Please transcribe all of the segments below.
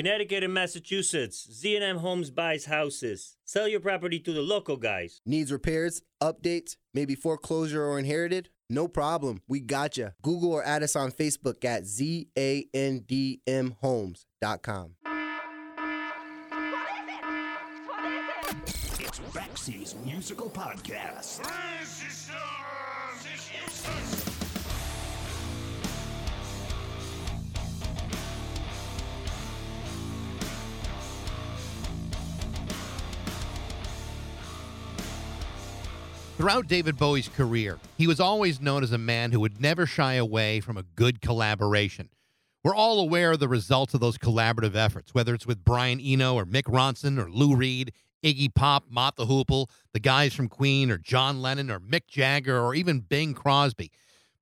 Connecticut and Massachusetts, Z&M Homes buys houses. Sell your property to the local guys. Needs repairs, updates, maybe foreclosure or inherited? No problem. We gotcha. Google or add us on Facebook at ZANDMHomes.com. What is it? What is it? It's Baxie's Musical Podcast. Throughout David Bowie's career, he was always known as a man who would never shy away from a good collaboration. We're all aware of the results of those collaborative efforts, whether it's with Brian Eno or Mick Ronson or Lou Reed, Iggy Pop, Mott the Hoople, the guys from Queen or John Lennon or Mick Jagger or even Bing Crosby.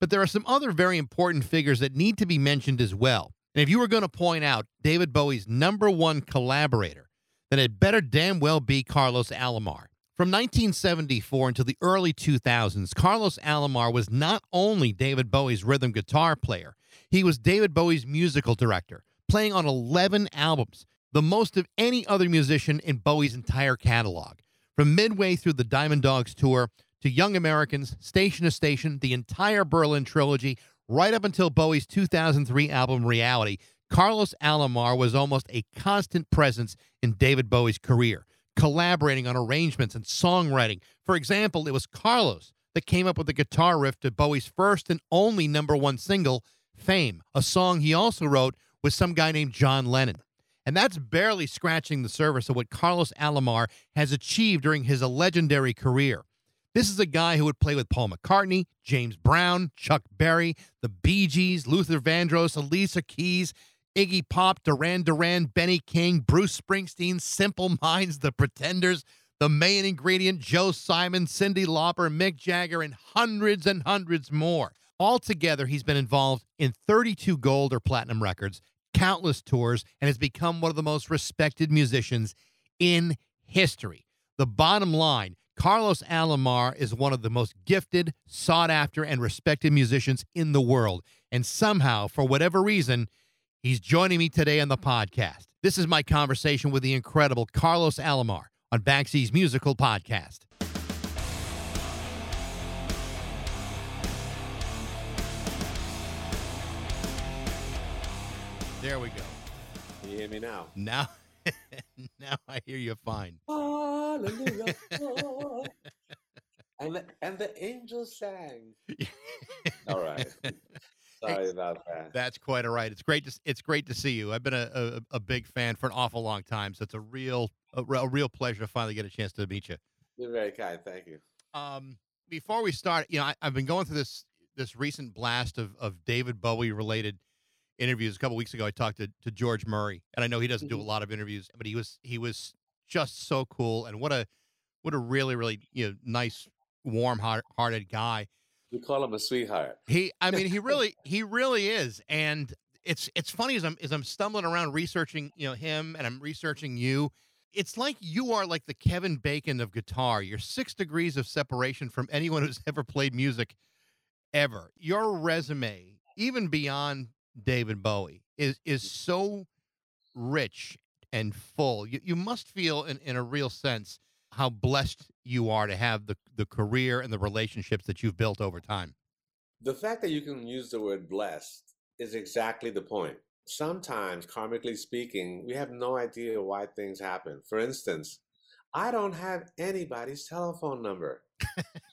But there are some other very important figures that need to be mentioned as well. And if you were going to point out David Bowie's number one collaborator, then it better damn well be Carlos Alomar. From 1974 until the early 2000s, Carlos Alomar was not only David Bowie's rhythm guitar player, he was David Bowie's musical director, playing on 11 albums, the most of any other musician in Bowie's entire catalog. From midway through the Diamond Dogs tour to Young Americans, Station to Station, the entire Berlin trilogy, right up until Bowie's 2003 album Reality, Carlos Alomar was almost a constant presence in David Bowie's career collaborating on arrangements and songwriting. For example, it was Carlos that came up with the guitar riff to Bowie's first and only number one single, Fame, a song he also wrote with some guy named John Lennon. And that's barely scratching the surface of what Carlos Alomar has achieved during his legendary career. This is a guy who would play with Paul McCartney, James Brown, Chuck Berry, the Bee Gees, Luther Vandross, Alicia Keys, Iggy Pop, Duran Duran, Benny King, Bruce Springsteen, Simple Minds, The Pretenders, The Main Ingredient, Joe Simon, Cyndi Lauper, Mick Jagger, and hundreds and hundreds more. Altogether, he's been involved in 32 gold or platinum records, countless tours, and has become one of the most respected musicians in history. The bottom line Carlos Alomar is one of the most gifted, sought after, and respected musicians in the world. And somehow, for whatever reason, He's joining me today on the podcast. This is my conversation with the incredible Carlos Alomar on Baxie's Musical Podcast. There we go. Can you hear me now? Now, now I hear you fine. Hallelujah. and, the, and the angels sang. All right. Sorry about that. That's quite all right. It's great to it's great to see you. I've been a, a, a big fan for an awful long time, so it's a real a, a, real pleasure to finally get a chance to meet you. You're very kind. Thank you. Um, before we start, you know, I, have been going through this this recent blast of of David Bowie related interviews. A couple weeks ago, I talked to, to George Murray, and I know he doesn't do a Mm-hmm. lot of interviews, but he was he was just so cool, and what a what a really really you know nice, warm hearted guy. You call him a sweetheart. He, I mean, he really, he really is, and it's it's funny as I'm as I'm stumbling around researching, you know, him, and I'm researching you. It's like you are like the Kevin Bacon of guitar. You're six degrees of separation from anyone who's ever played music, ever. Your resume, even beyond David Bowie, is is so rich and full. You you must feel, in in a real sense, how blessed you are to have the the career and the relationships that you've built over time. The fact that you can use the word blessed is exactly the point. Sometimes, karmically speaking, we have no idea why things happen. For instance, I don't have anybody's telephone number.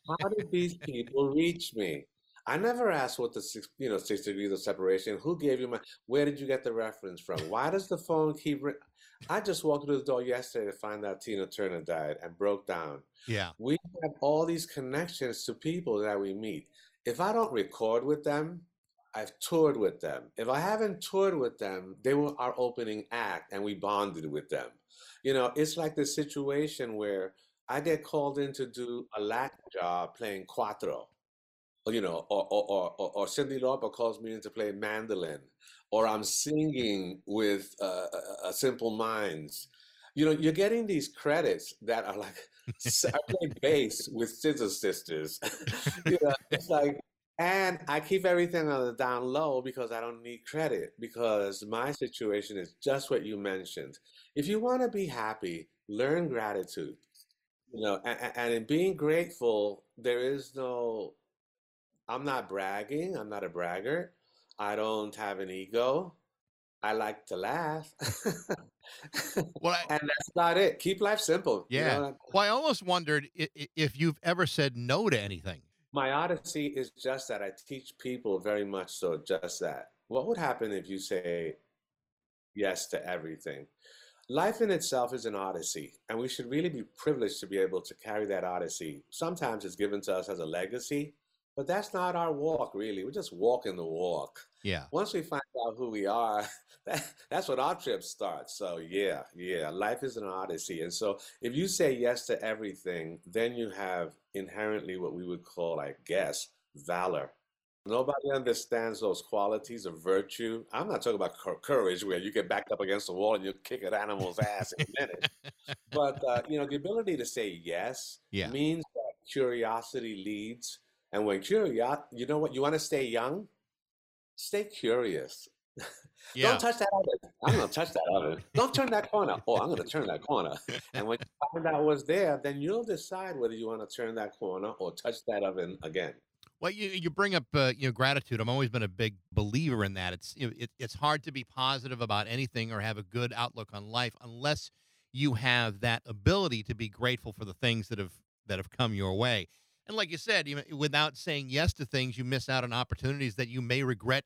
How did these people reach me? I never asked what the six, you know, six degrees of separation. Who gave you my? Where did you get the reference from? Why does the phone keep? Ring? I just walked through the door yesterday to find out Tina Turner died and broke down. Yeah. We have all these connections to people that we meet. If I don't record with them, I've toured with them. If I haven't toured with them, they were our opening act and we bonded with them. You know, it's like the situation where I get called in to do a Latin job playing cuatro, you know, or, or, or, or, Cyndi Lauper calls me in to play mandolin, or I'm singing with uh, uh, Simple Minds. You know, you're getting these credits that are like, I play bass with Scissor Sisters. you know, it's like And I keep everything on the down low because I don't need credit because my situation is just what you mentioned. If you want to be happy, learn gratitude. You know, and, and in being grateful, there is no, I'm not bragging, I'm not a braggart. I don't have an ego. I like to laugh. Well, I, and that's about it. Keep life simple. you yeah. know? Well, I almost wondered i- i- if you've ever said no to anything. My odyssey is just that I teach people very much so just that. What would happen if you say yes to everything? Life in itself is an odyssey, and we should really be privileged to be able to carry that odyssey. Sometimes it's given to us as a legacy, but that's not our walk, really. We're just walking the walk. Yeah. Once we find out who we are, that, that's when our trip starts. So, yeah, yeah, life is an odyssey. And so, if you say yes to everything, then you have inherently what we would call, I guess, valor. Nobody understands those qualities of virtue. I'm not talking about courage, where you get backed up against the wall and you kick an animal's ass in a minute. But uh, you know, the ability to say yes Yeah. means that curiosity leads. And when curious, you know what? You want to stay young? Stay curious. Yeah. Don't touch that oven. I'm going to touch that oven. Don't turn that corner. Oh, I'm going to turn that corner. And when you find out what's there, then you'll decide whether you want to turn that corner or touch that oven again. Well, you you bring up uh, you know gratitude. I've always been a big believer in that. It's you know, it, it's hard to be positive about anything or have a good outlook on life unless you have that ability to be grateful for the things that have that have come your way. And like you said, without saying yes to things, you miss out on opportunities that you may regret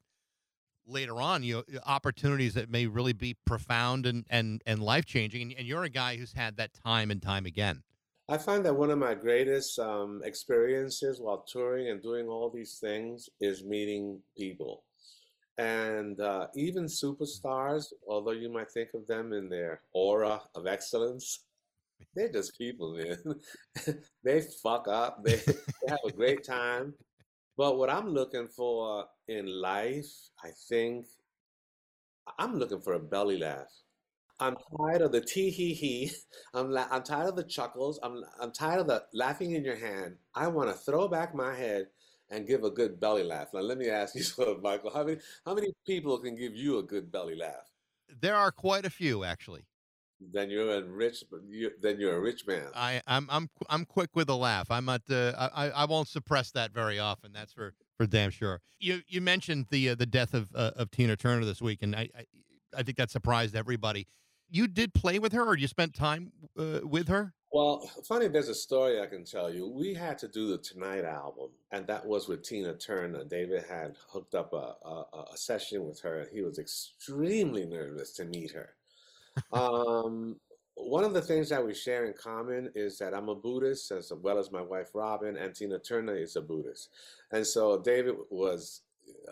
later on. You know, opportunities that may really be profound and and and life changing. And, and you're a guy who's had that time and time again. I find that one of my greatest um, experiences while touring and doing all these things is meeting people. And uh, even superstars, although you might think of them in their aura of excellence, they're just people, man. they fuck up, they, they have a great time. But what I'm looking for in life, I think, I'm looking for a belly laugh. I'm tired of the tee hee hee. I'm la- I'm tired of the chuckles. I'm I'm tired of the laughing in your hand. I want to throw back my head and give a good belly laugh. Now let me ask you Michael. How many how many people can give you a good belly laugh? There are quite a few actually. Then you're a rich. You, then you're a rich man. I, I'm I'm I'm quick with a laugh. I'm not. Uh, I I won't suppress that very often. That's for for damn sure. You you mentioned the uh, the death of uh, of Tina Turner this week, and I, I I think that surprised everybody. You did play with her, or you spent time uh, with her? Well, funny, there's a story I can tell you. We had to do the Tonight album, and that was with Tina Turner. David had hooked up a, a, a session with her, and he was extremely nervous to meet her. Um, one of the things that we share in common is that I'm a Buddhist, as well as my wife Robin, and Tina Turner is a Buddhist. And so David was,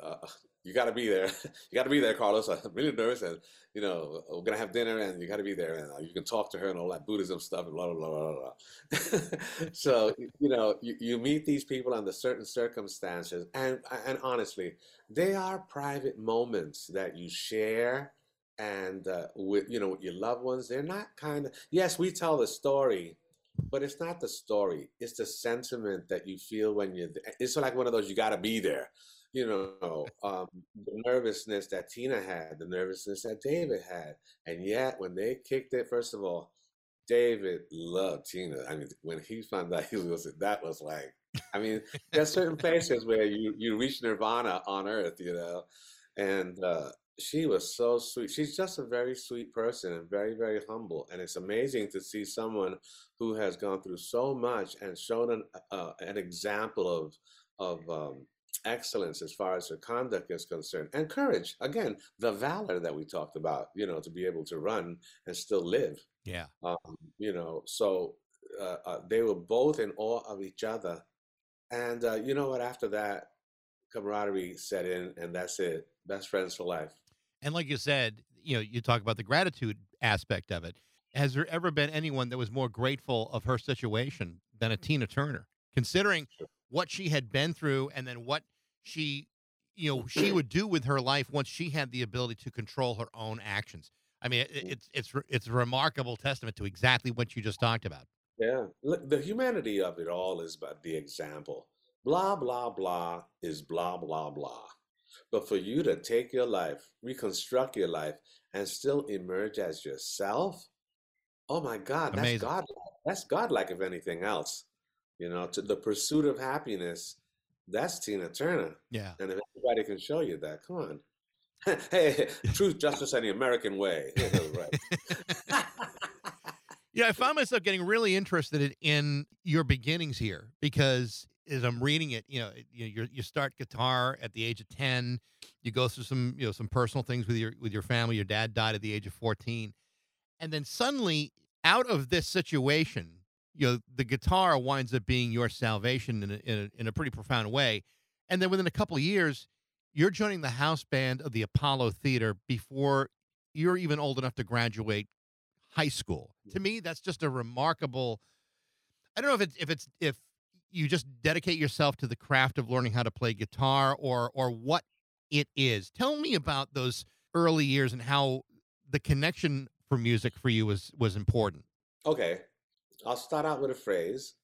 uh, you got to be there. you got to be there, Carlos. I'm really nervous, and you know we're gonna have dinner, and you got to be there, and uh, you can talk to her and all that Buddhism stuff, and blah blah blah blah blah. so you know you, you meet these people under certain circumstances, and and honestly, they are private moments that you share and uh, with you know with your loved ones they're not kind of yes we tell the story but it's not the story it's the sentiment that you feel when you're th- it's like one of those you got to be there you know um, the nervousness that tina had the nervousness that david had and yet when they kicked it first of all david loved tina. I mean when he found out he was that was like i mean there's certain places where you you reach nirvana on earth you know and uh she was so sweet. She's just a very sweet person and very, very humble. And it's amazing to see someone who has gone through so much and shown an, uh, an example of of um, excellence as far as her conduct is concerned and courage. Again, the valor that we talked about. You know, to be able to run and still live. Yeah. Um, you know, so uh, uh, they were both in awe of each other. And uh, you know what? After that, camaraderie set in, and that's it. Best friends for life. And like you said, you know, you talk about the gratitude aspect of it. Has there ever been anyone that was more grateful of her situation than a Tina Turner, considering what she had been through and then what she, you know, she would do with her life once she had the ability to control her own actions? I mean, mm. it's it's it's a remarkable testament to exactly what you just talked about. Yeah, the humanity of it all is about the example. Blah, blah, blah is blah, blah, blah. But for you to take your life, reconstruct your life, and still emerge as yourself, oh my God, that's Amazing. God. That's godlike, if anything else. You know, to the pursuit of happiness, that's Tina Turner. Yeah. And if anybody can show you that, come on. hey, truth, justice, and the American way. right. Yeah, I found myself getting really interested in, in your beginnings here because as I'm reading it, you know, you you you start guitar at the age of ten. You go through some you know some personal things with your with your family. Your dad died at the age of fourteen, and then suddenly out of this situation, you know, the guitar winds up being your salvation in a, in a, in a pretty profound way. And then within a couple of years, you're joining the house band of the Apollo Theater before you're even old enough to graduate high school. To me, that's just a remarkable. I don't know if it's if it's if you just dedicate yourself to the craft of learning how to play guitar or or what it is. Tell me about those early years and how the connection for music for you was was important. Okay. I'll start out with a phrase,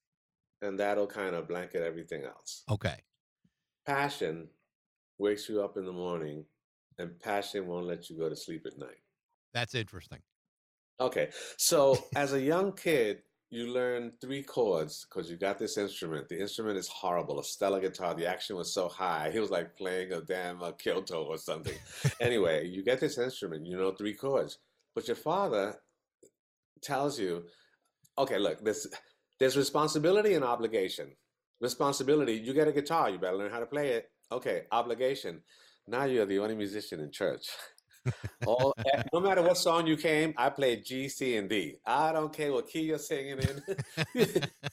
and that'll kind of blanket everything else. Okay. Passion wakes you up in the morning, and passion won't let you go to sleep at night. That's interesting. Okay. So as a young kid, you learn three chords because you got this instrument. The instrument is horrible, a Stella guitar. The action was so high. He was like playing a damn uh, Kyoto or something. anyway, you get this instrument, you know three chords. But your father tells you, okay, look, there's, there's responsibility and obligation. Responsibility, you get a guitar, you better learn how to play it. Okay, obligation. Now you're the only musician in church. All, eh, no matter what song you came, I played G, C, and D. I don't care what key you're singing in. you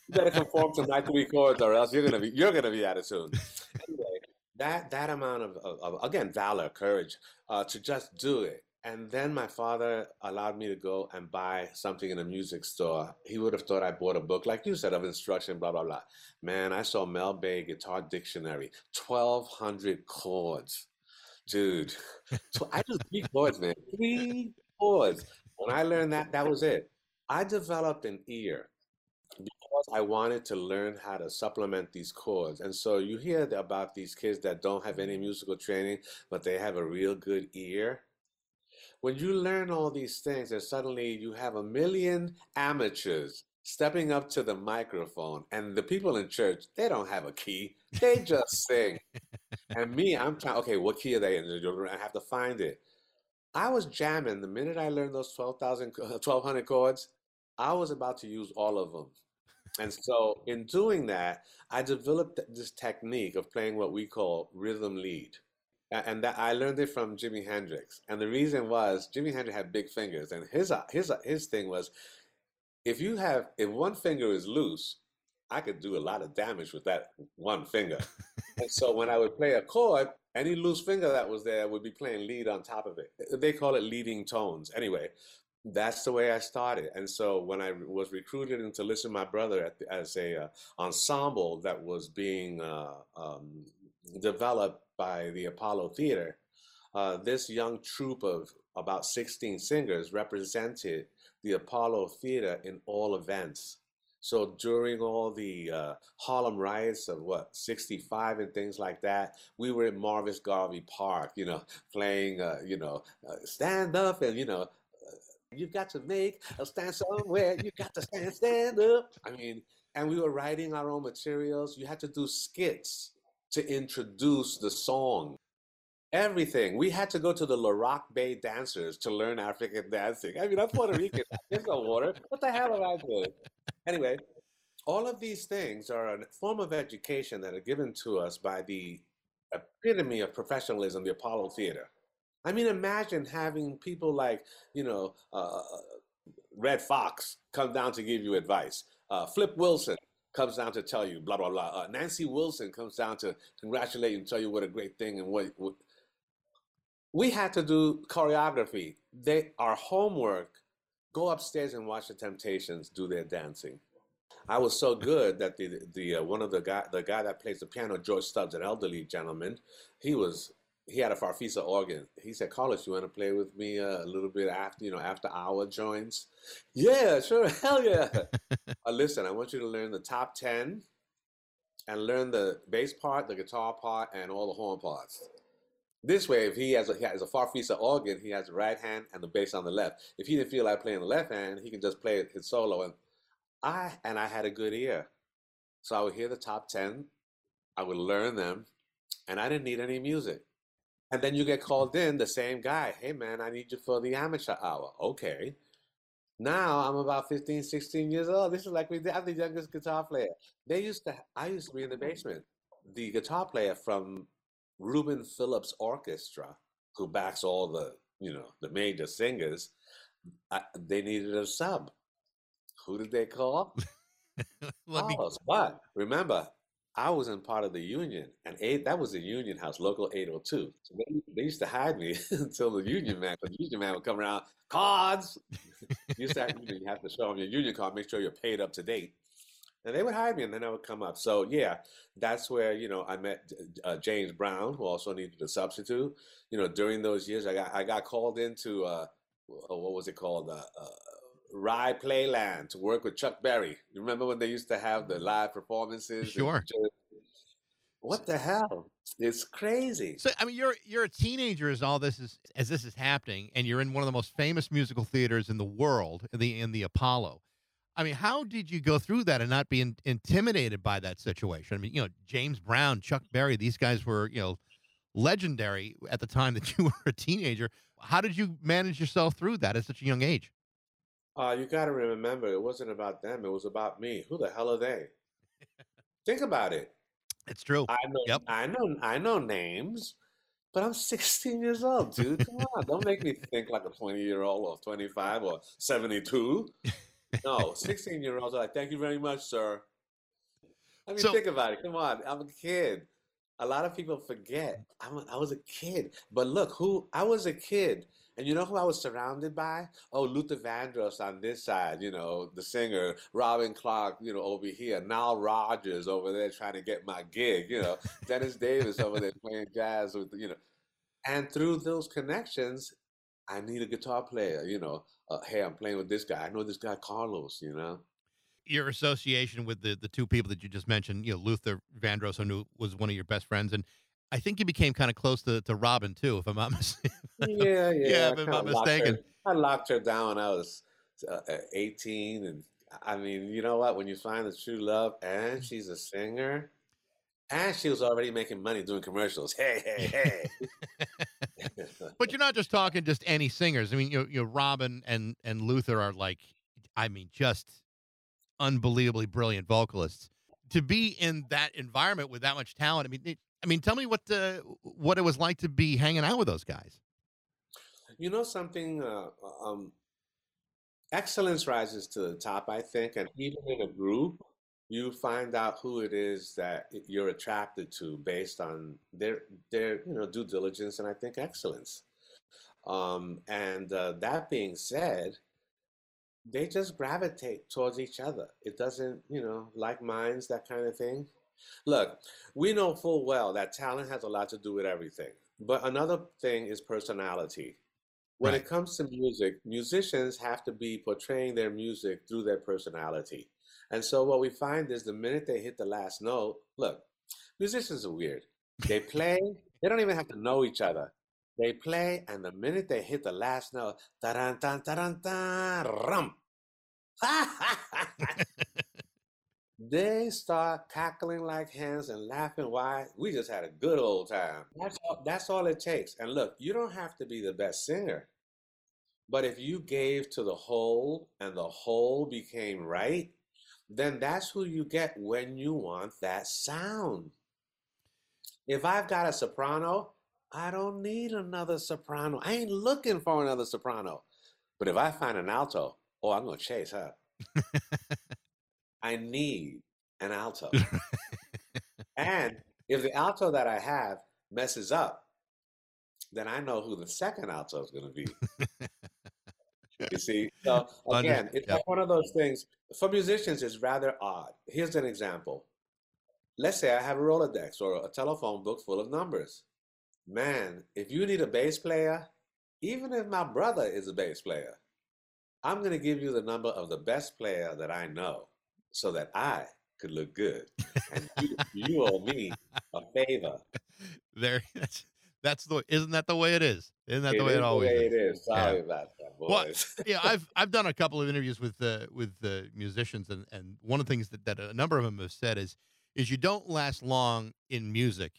better conform to my three chords, or else you're gonna be you're gonna be out of tune. Anyway, that that amount of, of, of again valor, courage, uh, to just do it. And then my father allowed me to go and buy something in a music store. He would have thought I bought a book, like you said, of instruction, blah blah blah. Man, I saw Mel Bay Guitar Dictionary, twelve hundred chords dude. So I do three chords, man. Three chords. When I learned that, that was it. I developed an ear because I wanted to learn how to supplement these chords. And so you hear about these kids that don't have any musical training, but they have a real good ear. When you learn all these things, and suddenly you have a million amateurs stepping up to the microphone, and the people in church, they don't have a key, they just sing. And me, I'm trying, okay, what key are they in? I have to find it. I was jamming the minute I learned those 12,000, 1,200 chords, I was about to use all of them. And so, in doing that, I developed this technique of playing what we call rhythm lead. And that I learned it from Jimi Hendrix. And the reason was Jimi Hendrix had big fingers, and his uh, his uh, his thing was, if you have if one finger is loose, I could do a lot of damage with that one finger. and so when I would play a chord, any loose finger that was there would be playing lead on top of it. They call it leading tones. Anyway, that's the way I started. And so when I was recruited into Listen My Brother at the, as a uh, ensemble that was being uh, um, developed by the Apollo Theater, uh, this young troupe of about 16 singers represented the Apollo Theater in all events. So during all the uh, Harlem riots of what 65 and things like that, we were in Marcus Garvey Park, you know, playing, uh, you know, uh, stand up and you know, uh, you've got to make a stand somewhere. You got to stand, stand up. I mean, and we were writing our own materials. You had to do skits to introduce the song. Everything. We had to go to the Laroque Bay dancers to learn African dancing. I mean, I'm Puerto Rican. There's no water. What the hell am I doing? Anyway, all of these things are a form of education that are given to us by the epitome of professionalism, the Apollo Theater. I mean, imagine having people like, you know, uh, Redd Foxx come down to give you advice. Uh, Flip Wilson comes down to tell you blah blah blah. Uh, Nancy Wilson comes down to congratulate you and tell you what a great thing and what, what we had to do choreography. They our homework. Go upstairs and watch the Temptations do their dancing. I was so good that the the uh, one of the guy the guy that plays the piano, George Stubbs, an elderly gentleman, he was he had a Farfisa organ. He said, "Carlos, you want to play with me uh, a little bit after you know after hour joints?" Yeah, sure, hell yeah. uh, listen, I want you to learn the top ten and learn the bass part, the guitar part, and all the horn parts. This way, if he has a, he has a Farfisa organ, he has the right hand and the bass on the left. If he didn't feel like playing the left hand, he can just play his solo. And I and I had a good ear, so I would hear the top ten, I would learn them, and I didn't need any music. And then you get called in, the same guy. Hey man, I need you for the amateur hour. Okay. Now I'm about 15, 16 years old. This is like we I'm the youngest guitar player. They used to I used to be in the basement. The guitar player from Reuben Phillips Orchestra, who backs all the, you know, the major singers, I, they needed a sub. Who did they call? Let me But remember, I was in part of the union, and eight, that was the union house, local 802. So they, they used to hide me until the union man, the union man would come around, cards. you used to have, you have to show them your union card, make sure you're paid up to date. And they would hide me, and then I would come up. So yeah, that's where you know I met uh, James Brown, who also needed a substitute. You know, during those years, I got I got called into uh, what was it called? Uh, uh, Rye Playland to work with Chuck Berry. You remember when they used to have the live performances? Sure. What the hell? It's crazy. So I mean, you're you're a teenager as all this is as this is happening, and you're in one of the most famous musical theaters in the world, in the in the Apollo. I mean, how did you go through that and not be in, intimidated by that situation? I mean, you know, James Brown, Chuck Berry, these guys were you know legendary at the time that you were a teenager. How did you manage yourself through that at such a young age? Uh, you got to remember, it wasn't about them. It was about me. Who the hell are they? Think about it. It's true. I know, Yep. I know, I know names, but I'm 16 years old, dude. Come on, don't make me think like a 20 year old or 25 or 72. No, 16 year olds are like, thank you very much, sir. I mean, So- think about it. Come on, I'm a kid. A lot of people forget I'm a, I was a kid, but look who I was a kid, and you know who I was surrounded by? Oh, Luther Vandross on this side, you know, the singer, Robin Clark, you know, over here, Nile Rodgers over there trying to get my gig, you know, Dennis Davis over there playing jazz with, you know, and through those connections, I need a guitar player, you know. Uh, hey, I'm playing with this guy. I know this guy Carlos, you know. Your association with the the two people that you just mentioned, you know, Luther Vandross, who was one of your best friends, and I think you became kind of close to, to Robin too, if I'm not mistaken. Yeah, yeah. Yeah, if I'm not locked her- mistaken. I locked her down I was uh, uh, 18, and I mean, you know what? When you find the true love, and she's a singer, and she was already making money doing commercials. Hey, hey, hey. But you're not just talking just any singers. I mean, you know, you Robin and and Luther are like, I mean, just unbelievably brilliant vocalists. To be in that environment with that much talent, I mean, it, I mean, tell me what the what it was like to be hanging out with those guys. You know something? Uh, um, excellence rises to the top, I think, and even in a group, you find out who it is that you're attracted to based on their their you know due diligence and I think excellence. Um, and uh, that being said, they just gravitate towards each other. It doesn't, you know, like minds, that kind of thing. Look, we know full well that talent has a lot to do with everything. But another thing is personality. When Right. it comes to music, musicians have to be portraying their music through their personality. And so what we find is the minute they hit the last note, look, musicians are weird. They play, they don't even have to know each other. They play, and the minute they hit the last note, ta-ran, tan, ta-ran, tan, rum. they start cackling like hens and laughing. Why? We just had a good old time. That's all, that's all it takes. And look, you don't have to be the best singer, but if you gave to the whole and the whole became right, then that's who you get when you want that sound. If I've got a soprano, I don't need another soprano. I ain't looking for another soprano. But if I find an alto, oh, I'm going to chase her. I need an alto. and if the alto that I have messes up, then I know who the second alto is going to be. you see? So again, it's yep. like one of those things. For musicians, it's rather odd. Here's an example. Let's say I have a Rolodex or a telephone book full of numbers. Man, if you need a bass player, even if my brother is a bass player, I'm going to give you the number of the best player that I know so that I could look good. And you, you owe me a favor. There, that's that's the isn't that the way it is? Isn't that the way it always way is? it is. Sorry Yeah. about that, Well, boys. yeah, I've I've done a couple of interviews with uh, with uh, musicians, and, and one of the things that, that a number of them have said is is you don't last long in music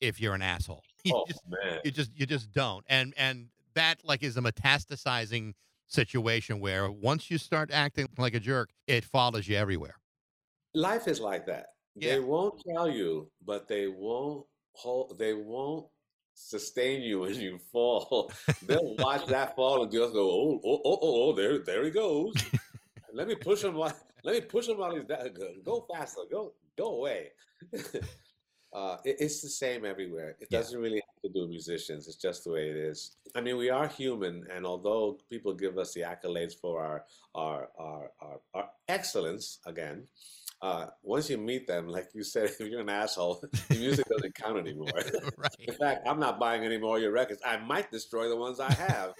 if you're an asshole. You oh just man. you just you just don't, and and that like is a metastasizing situation where once you start acting like a jerk, it follows you everywhere. life is like that. Yeah. They won't tell you, but they won't hold. They won't sustain you when you fall. They'll watch that fall and just go, oh, oh, oh, oh, oh there, there he goes. let me push him. while- Let me push him while he's down. Go, go faster. Go, go away. uh, it- it's the same everywhere. It Yeah. doesn't really have to do with musicians. It's just the way it is. I mean, we are human, and although people give us the accolades for our our our our, our excellence, again, uh, once you meet them, like you said, if you're an asshole, the music doesn't count anymore. right. In fact, I'm not buying any more of your records. I might destroy the ones I have.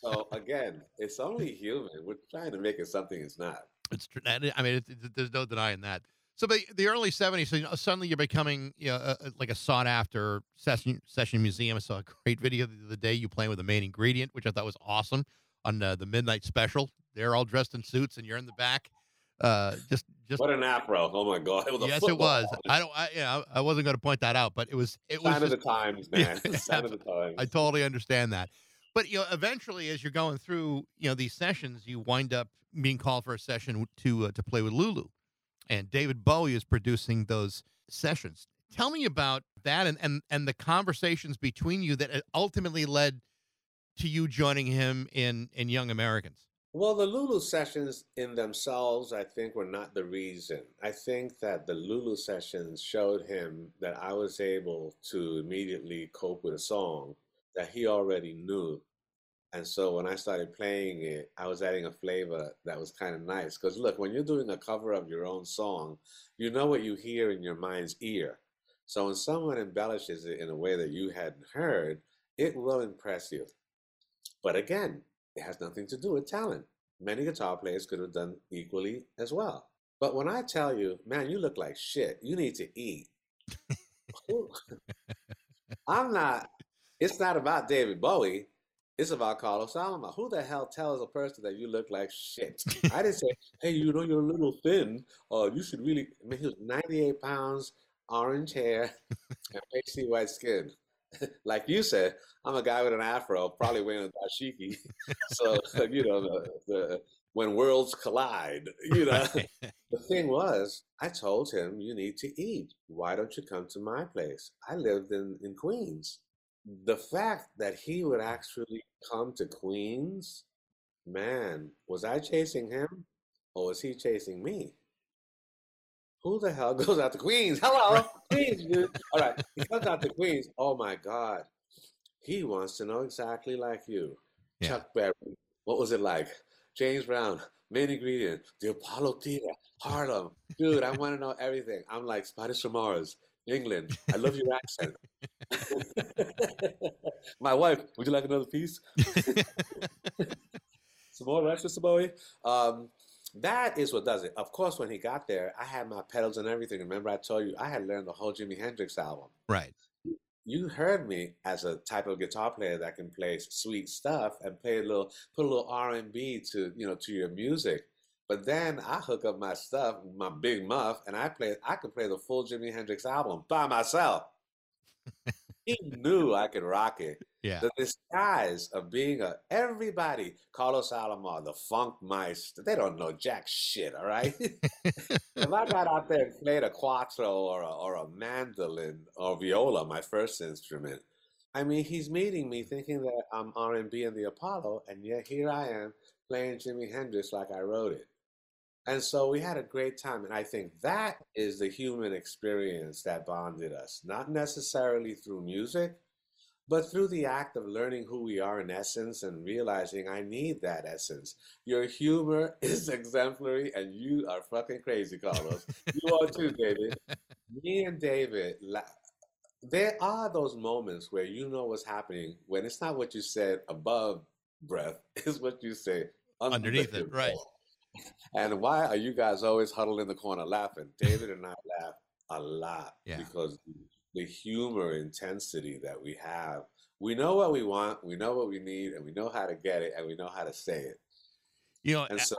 so again, it's only human. We're trying to make it something it's not. It's true. I mean, it, it- there's no denying that. So, but the early '70s, so you know, suddenly you're becoming, you know, a, a- like a sought after session session museum. I saw a great video the other day. You playing with the main ingredient, which I thought was awesome, on uh, the midnight special. They're all dressed in suits, and you're in the back. Uh, just, just What an afro! Oh my god! It was a yes, it was. football. I don't, I, you know, I wasn't going to point that out, but it was, it was. Sign of the times, Yeah, man. Sign of the times. I totally understand that. But you know, eventually, as you're going through, you know, these sessions, you wind up being called for a session to uh, to play with Lulu, and David Bowie is producing those sessions. Tell me about that and and and the conversations between you that uh, ultimately led to you joining him in in Young Americans. Well, the Lulu sessions in themselves, I think, were not the reason. I think that the Lulu sessions showed him that I was able to immediately cope with a song that he already knew. And so when I started playing it, I was adding a flavor that was kind of nice. Because look, when you're doing a cover of your own song, you know what you hear in your mind's ear. So when someone embellishes it in a way that you hadn't heard, it will impress you. But again, it has nothing to do with talent. Many guitar players could have done equally as well. But when I tell you, man, you look like shit, you need to eat. I'm not, it's not about David Bowie. It's about Carlos Alomar. Who the hell tells a person that you look like shit? I didn't say, hey, you know, you're a little thin. Uh, you should really, I mean, he was 98 pounds, orange hair, and pasty white skin. like you said, I'm a guy with an afro, probably wearing a dashiki. so, you know, the, the, when worlds collide, you know. The thing was, I told him, you need to eat. Why don't you come to my place? I lived in, in Queens. The fact that he would actually come to Queens, man, was I chasing him or was he chasing me? Who the hell goes out to Queens? Hello, Queens, dude. All right, he comes out to Queens. Oh my God. He wants to know exactly like you. Yeah. Chuck Berry, what was it like? James Brown, main ingredient, the Apollo Theater, Harlem. Dude, I want to know everything. I'm like, Spiders from Mars, England. I love your accent. My wife, would you like another piece? Some more rice, Mr. Bowie? Um, that is what does it. Of course, when he got there, I had my pedals and everything. Remember, I told you I had learned the whole Jimi Hendrix album. right. You heard me as a type of guitar player that can play sweet stuff and play a little, put a little R and B to you know to your music. But then I hook up my stuff, my big muff, and I play. I can play the full Jimi Hendrix album by myself. he knew I could rock it. Yeah. The disguise of being a everybody, Carlos Alomar, the Funk Meister, they don't know jack shit, all right? if I got out there and played a cuatro or a, or a mandolin or viola, my first instrument, I mean, he's meeting me thinking that I'm R&B and the Apollo, and yet here I am playing Jimi Hendrix like I wrote it. And so we had a great time, and I think that is the human experience that bonded us, not necessarily through music, but through the act of learning who we are in essence and realizing I need that essence. Your humor is exemplary and you are fucking crazy, Carlos. you are too, David. Me and David, there are those moments where you know what's happening when it's not what you said above breath, it's what you say Underneath it, right. And why are you guys always huddled in the corner laughing? David and I laugh a lot Yeah. because the humor intensity that we have, we know what we want, we know what we need, and we know how to get it, and we know how to say it. You know, And so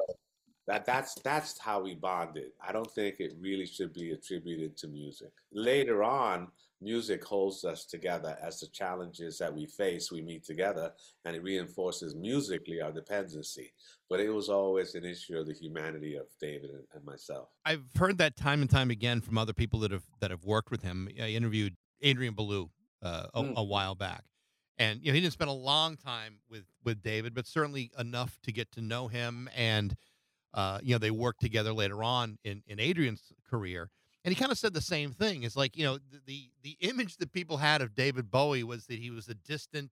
that that's that's how we bonded. I don't think it really should be attributed to music. Later on, music holds us together as the challenges that we face, we meet together, and it reinforces musically our dependency. But it was always an issue of the humanity of David and, myself. I've heard that time and time again from other people that have that have worked with him. I interviewed Adrian Belew uh, a, Mm. a while back, and you know he didn't spend a long time with with David, but certainly enough to get to know him. And uh, you know they worked together later on in in Adrian's career. And he kind of said the same thing. It's like you know the, the the image that people had of David Bowie was that he was a distant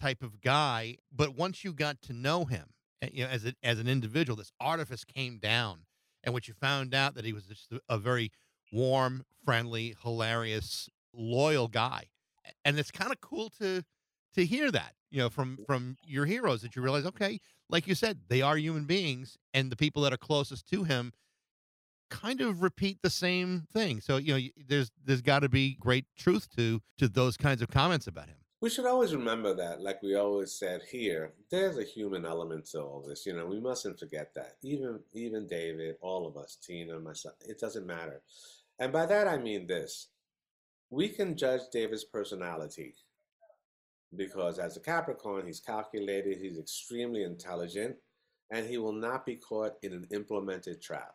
type of guy, but once you got to know him, uh, you know, as a, as an individual, this artifice came down and what you found out that he was just a very warm, friendly, hilarious, loyal guy, and it's kind of cool to to hear that you know from from your heroes that you realize okay, like you said, they are human beings, and the people that are closest to him kind of repeat the same thing. So you know, there's there's got to be great truth to to those kinds of comments about him. We should always remember that, like we always said here, there's a human element to all this. You know, we mustn't forget that. Even even David, all of us, Tina, myself, it doesn't matter. And by that I mean this. We can judge David's personality because as a Capricorn, he's calculated, he's extremely intelligent, and he will not be caught in an implemented trap.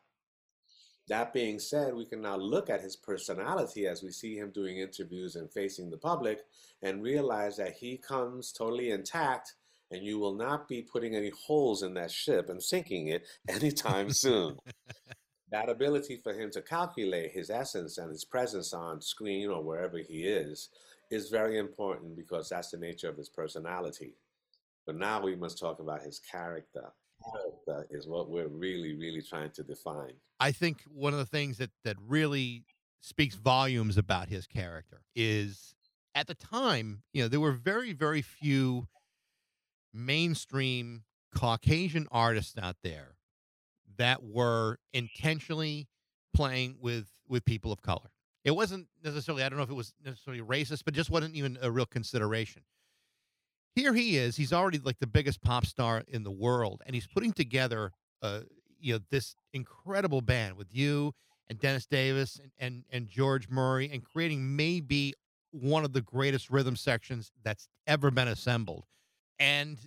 That being said, we can now look at his personality as we see him doing interviews and facing the public and realize that he comes totally intact and you will not be putting any holes in that ship and sinking it anytime soon. that ability for him to calculate his essence and his presence on screen or wherever he is is very important because that's the nature of his personality. But now we must talk about his character. Character is what we're really, really trying to define. I think one of the things that that really speaks volumes about his character is at the time, you know, there were very very few mainstream Caucasian artists out there that were intentionally playing with with people of color. It wasn't necessarily I don't know if it was necessarily racist, but just wasn't even a real consideration. Here he is. He's already like the biggest pop star in the world, and he's putting together uh, you know this incredible band with you and Dennis Davis and, and and George Murray and creating maybe one of the greatest rhythm sections that's ever been assembled. And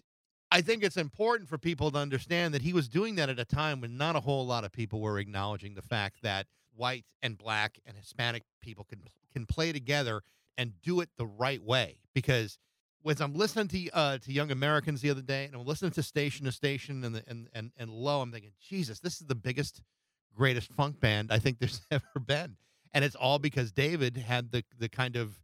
I think it's important for people to understand that he was doing that at a time when not a whole lot of people were acknowledging the fact that white and black and Hispanic people can can play together and do it the right way. Because when I'm listening to uh, to Young Americans the other day, and I'm listening to Station to Station and the, and and and Low, I'm thinking, Jesus, this is the biggest, greatest funk band I think there's ever been, and it's all because David had the the kind of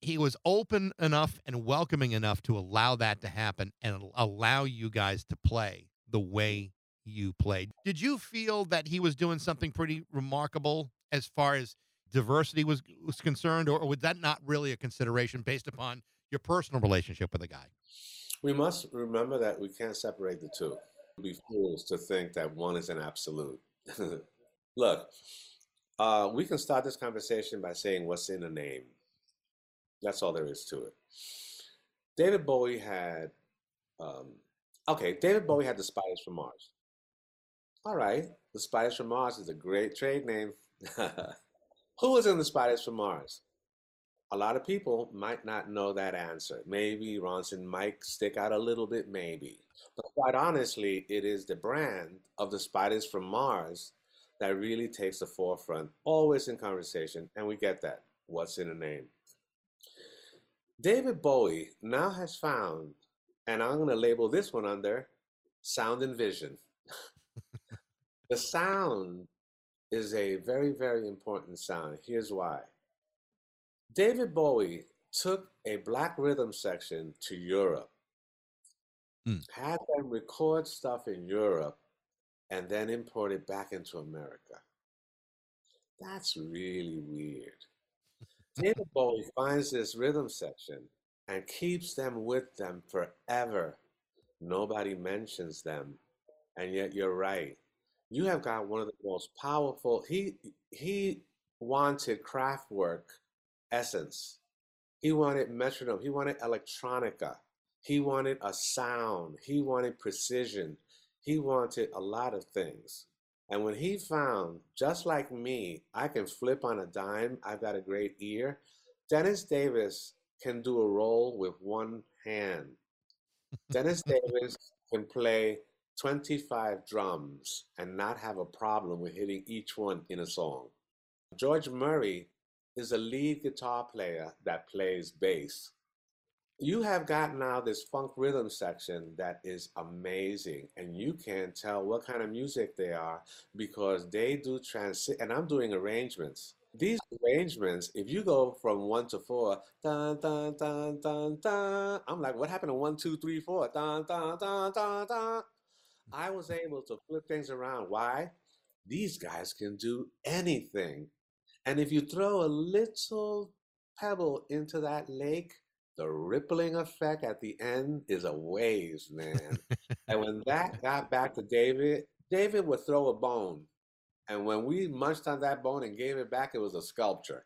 he was open enough and welcoming enough to allow that to happen and allow you guys to play the way you played. Did you feel that he was doing something pretty remarkable as far as diversity was was concerned, or, or was that not really a consideration based upon your personal relationship with the guy? We must remember that we can't separate the two. We'd be fools to think that one is an absolute. Look, uh, we can start this conversation by saying what's in a name. That's all there is to it. David Bowie had, um, okay, David Bowie had the Spiders from Mars. All right, the Spiders from Mars is a great trade name. Who was in the Spiders from Mars? A lot of people might not know that answer. Maybe Ronson might stick out a little bit, maybe. But quite honestly, it is the brand of the Spiders from Mars that really takes the forefront, always in conversation, and we get that. What's in a name? David Bowie now has found, and I'm going to label this one under sound and vision. the sound is a very, very important sound. Here's why. David Bowie took a black rhythm section to Europe, Mm. had them record stuff in Europe, and then import it back into America. That's really weird. David Bowie finds this rhythm section and keeps them with them forever. Nobody mentions them And yet you're right. You have got one of the most powerful. He he wanted Kraftwerk essence. He wanted metronome. He wanted electronica. He wanted a sound. He wanted precision. He wanted a lot of things. And when he found, just like me, I can flip on a dime, I've got a great ear, Dennis Davis can do a roll with one hand. Dennis Davis can play 25 drums and not have a problem with hitting each one in a song. George Murray is a lead guitar player that plays bass. You have got now this funk rhythm section that is amazing, and you can tell what kind of music they are because they do transit. And I'm doing arrangements. These arrangements, if you go from one to four, dun dun dun dun dun, I'm like, what happened to one, two, three, four? Dun dun dun dun dun. I was able to flip things around. Why? These guys can do anything. And if you throw a little pebble into that lake, the rippling effect at the end is a waves, man. and when that got back to David, David would throw a bone. And when we munched on that bone and gave it back, it was a sculpture.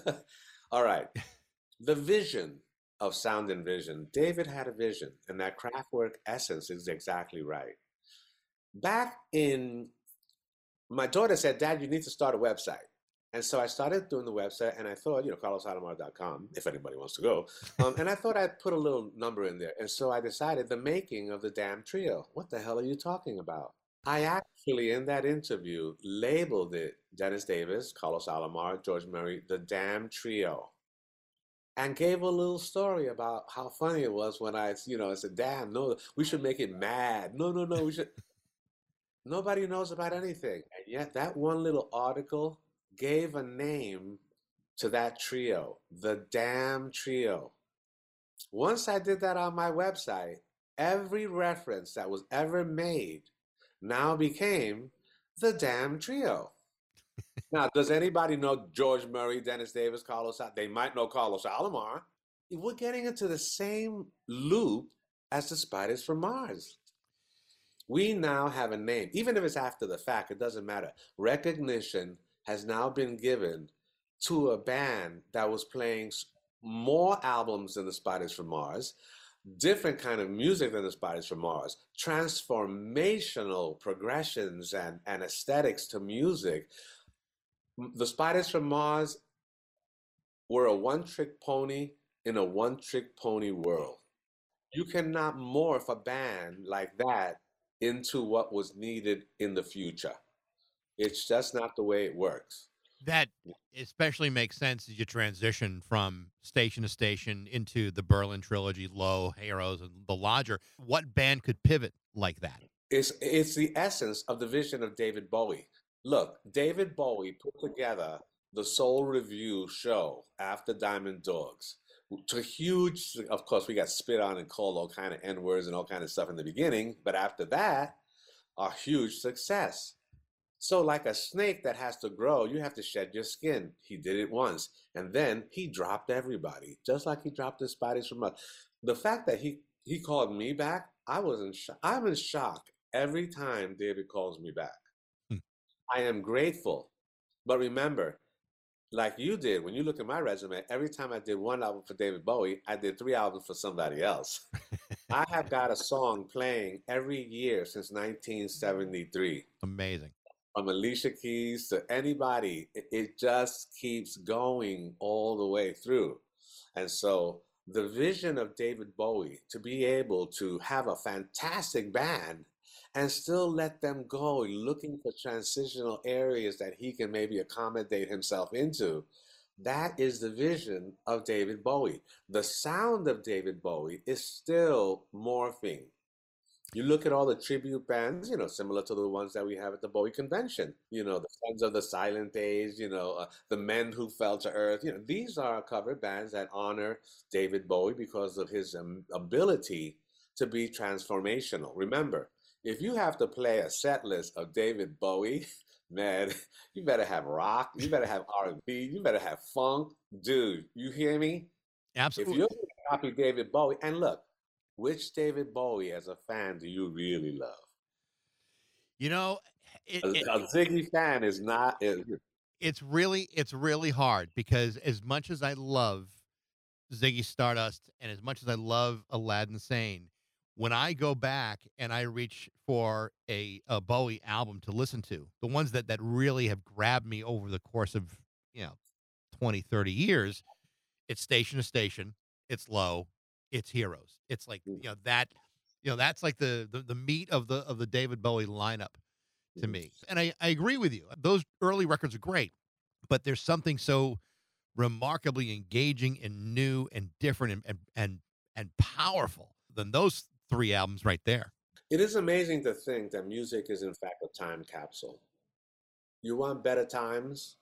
All right. The vision of sound and vision. David had a vision, and that Kraftwerk essence is exactly right. Back in, my daughter said, Dad, you need to start a website. And so I started doing the website, and I thought, you know, carlosalomar.com, if anybody wants to go. Um, and I thought I'd put a little number in there. And so I decided the making of the damn trio. What the hell are you talking about? I actually, in that interview, labeled it Dennis Davis, Carlos Alomar, George Murray, the damn trio. And gave a little story about how funny it was when I, you know, I said, damn, no, we should make it mad. No, no, no, we should. Nobody knows about anything. And yet that one little article gave a name to that trio, the damn trio. Once I did that on my website, every reference that was ever made now became the damn trio. now, does anybody know George Murray, Dennis Davis, Carlos? They might know Carlos Alomar. We're getting into the same loop as the Spiders from Mars. We now have a name, even if it's after the fact, it doesn't matter. Recognition has now been given to a band that was playing more albums than the Spiders from Mars, different kind of music than the Spiders from Mars, transformational progressions and, and aesthetics to music. The Spiders from Mars were a one trick pony in a one trick pony world. You cannot morph a band like that into what was needed in the future. It's just not the way it works. That especially makes sense as you transition from station to station into the Berlin trilogy, Low, Heroes, and The Lodger. What band could pivot like that? It's it's the essence of the vision of David Bowie. Look, David Bowie put together the Soul Review show after Diamond Dogs. To huge, of course, we got spit on and called all kind of n words and all kind of stuff in the beginning, but after that, a huge success. So, like a snake that has to grow, you have to shed your skin. He did it once, and then he dropped everybody, just like he dropped the spiders from us. The fact that he he called me back, I was in shock. I'm in shock every time David calls me back. Hmm. I am grateful, but remember, like you did when you look at my resume, every time I did one album for David Bowie, I did three albums for somebody else. I have got a song playing every year since 1973. Amazing from Alicia Keys to anybody, it, it just keeps going all the way through. And so the vision of David Bowie to be able to have a fantastic band and still let them go looking for transitional areas that he can maybe accommodate himself into. That is the vision of David Bowie. The sound of David Bowie is still morphing. You look at all the tribute bands, you know, similar to the ones that we have at the Bowie Convention. You know, the Sons of the Silent Age, you know, uh, the Men Who Fell to Earth. You know, these are cover bands that honor David Bowie because of his um, ability to be transformational. Remember, if you have to play a set list of David Bowie, man, you better have rock, you better have R&B, you better have funk, dude. You hear me? Absolutely. If you're going to copy David Bowie, and look, which David Bowie, as a fan, do you really love? You know, it, A, it- a Ziggy fan is not. Is, it's really it's really hard because as much as I love Ziggy Stardust and as much as I love Aladdin Sane, when I go back and I reach for a, a Bowie album to listen to, the ones that that really have grabbed me over the course of, you know, 20, 30 years, it's Station to Station, it's Low, it's Heroes. It's like, mm. you know, that you know, that's like the the, the meat of the of the David Bowie lineup to mm. me. And I, I agree with you. Those early records are great, but there's something so remarkably engaging and new and different and and and, and powerful than those three albums right there. It is amazing to think that music is in fact a time capsule. You want better times?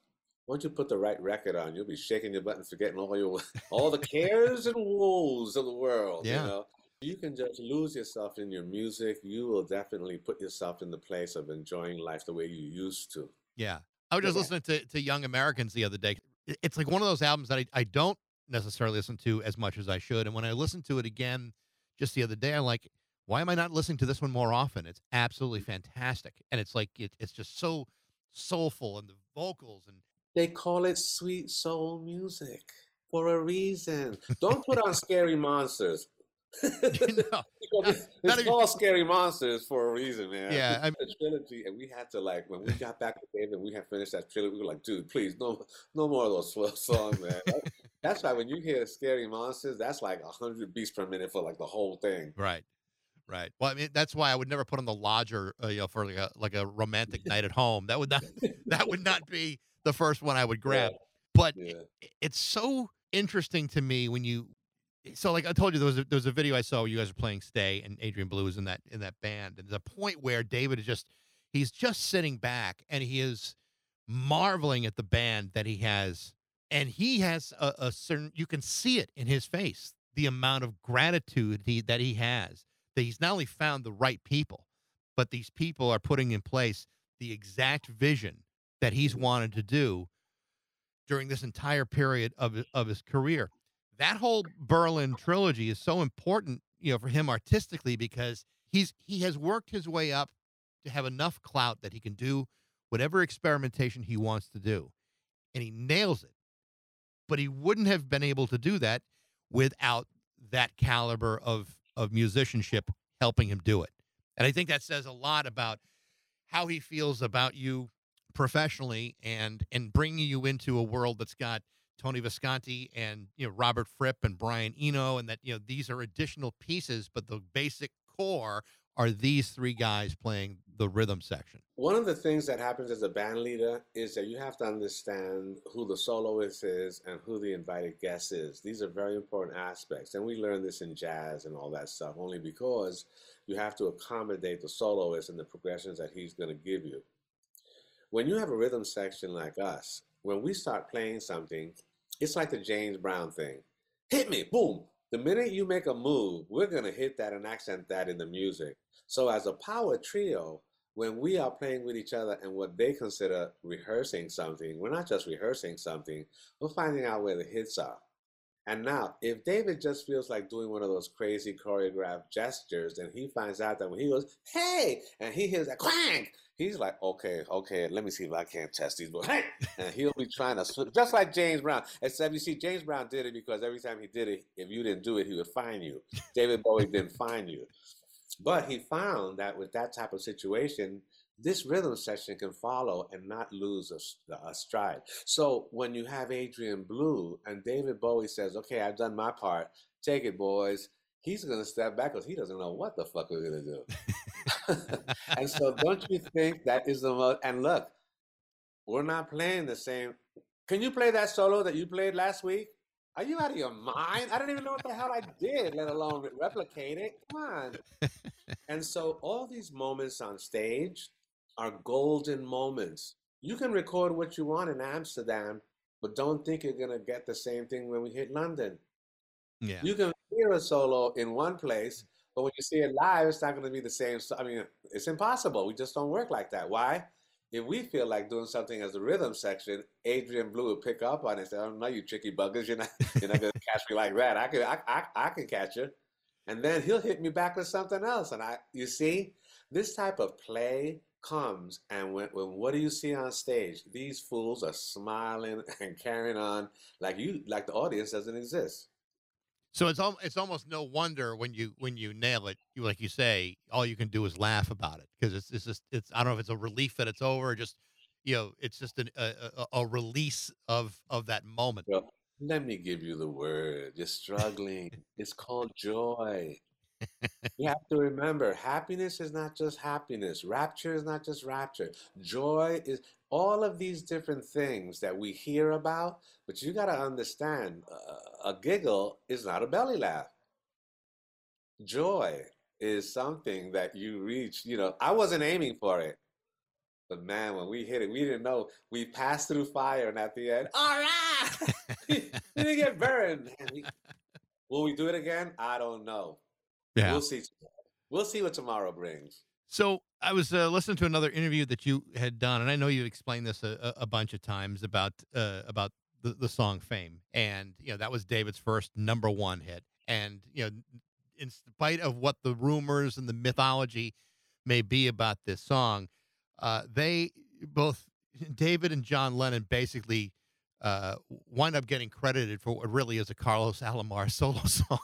Once you put the right record on, you'll be shaking your buttons, forgetting all your all the cares and woes of the world. Yeah. You know, you can just lose yourself in your music. You will definitely put yourself in the place of enjoying life the way you used to. Yeah. I was just Yeah. listening to, to Young Americans the other day. It's like one of those albums that I, I don't necessarily listen to as much as I should. And when I listened to it again just the other day, I'm like, why am I not listening to this one more often? It's absolutely fantastic. And it's like, it, it's just so soulful and the vocals and They call it sweet soul music for a reason. Don't put on scary monsters. No, it's even- Scary Monsters for a reason, man. Yeah, I- the trilogy, and we had to like when we got back to David, we had finished that trilogy. We were like, dude, please, no, no more of those slow songs, man. That's why when you hear Scary Monsters, that's like hundred beats per minute for like the whole thing. Right. Right. Well, I mean, that's why I would never put on the lodger, uh, you know, for like a like a romantic night at home. That would not that would not be the first one I would grab. But Yeah. it- it's so interesting to me when you. So, like I told you, there was a, there was a video I saw where you guys are playing "Stay" and Adrian Belew is in that in that band, and there's a point where David is just he's just sitting back and he is marveling at the band that he has, and he has a, a certain you can see it in his face the amount of gratitude he, that he has that he's not only found the right people, but these people are putting in place the exact vision that he's wanted to do during this entire period of of his career. That whole Berlin trilogy is so important, you know, for him artistically because he's he has worked his way up to have enough clout that he can do whatever experimentation he wants to do. And he nails it. But he wouldn't have been able to do that without that caliber of of musicianship helping him do it. And I think that says a lot about how he feels about you professionally and and bringing you into a world that's got Tony Visconti and you know Robert Fripp and Brian Eno and that you know these are additional pieces but the basic core are these three guys playing the rhythm section. One of the things that happens as a band leader is that you have to understand who the soloist is and who the invited guest is. These are very important aspects. And we learn this in jazz and all that stuff only because you have to accommodate the soloist and the progressions that he's going to give you. When you have a rhythm section like us, when we start playing something, it's like the James Brown thing hit me, boom. The minute you make a move, we're to hit that and accent that in the music. So, as a power trio, when we are playing with each other and what they consider rehearsing something, we're not just rehearsing something, we're finding out where the hits are. And now, if David just feels like doing one of those crazy choreographed gestures and he finds out that when he goes, hey, and he hears that clank, he's like, okay, okay, let me see if I can't test these boys. Hey! And he'll be trying to, slip- just like James Brown. Except you see, James Brown did it because every time he did it, if you didn't do it, he would fine you. David Bowie didn't fine you. But he found that with that type of situation, this rhythm section can follow and not lose a, a stride. So when you have Adrian Belew and David Bowie says, okay, I've done my part, take it, boys, he's going to step back because he doesn't know what the fuck we're going to do. and so don't you think that is the most, and look, we're not playing the same. Can you play that solo that you played last week? Are you out of your mind? I don't even know what the hell I did, let alone replicate it. Come on. and so all these moments on stage are golden moments. You can record what you want in Amsterdam, but don't think you're going to get the same thing when we hit London. Yeah. You can hear a solo in one place, but when you see it live, it's not going to be the same. I mean, it's impossible. We just don't work like that. Why? If we feel like doing something as a rhythm section, Adrian Belew would pick up on it and say, "Oh no, you tricky buggers! You're not, you're not going to catch me like that. I can, I, I, I can catch you." And then he'll hit me back with something else. And I, you see, this type of play comes and when, when what do you see on stage? These fools are smiling and carrying on like you like the audience doesn't exist. So it's al- it's almost no wonder when you when you nail it, you like you say, all you can do is laugh about it because it's it's just it's I don't know if it's a relief that it's over, or just you know, it's just an, a, a a release of of that moment. Well, let me give you the word. You're struggling. it's called joy. You have to remember, happiness is not just happiness. Rapture is not just rapture. Joy is all of these different things that we hear about, but you got to understand uh, a giggle is not a belly laugh. Joy is something that you reach. You know, I wasn't aiming for it, but man, when we hit it, we didn't know. We passed through fire, and at the end, all right, we didn't get burned. Will we do it again? I don't know. Yeah. We'll see. We'll see what tomorrow brings. So I was uh, listening to another interview that you had done, and I know you explained this a, a bunch of times about uh, about the, the song "Fame," and you know that was David's first number one hit, and you know, in spite of what the rumors and the mythology may be about this song, uh, they both David and John Lennon basically uh, wind up getting credited for what really is a Carlos Alomar solo song.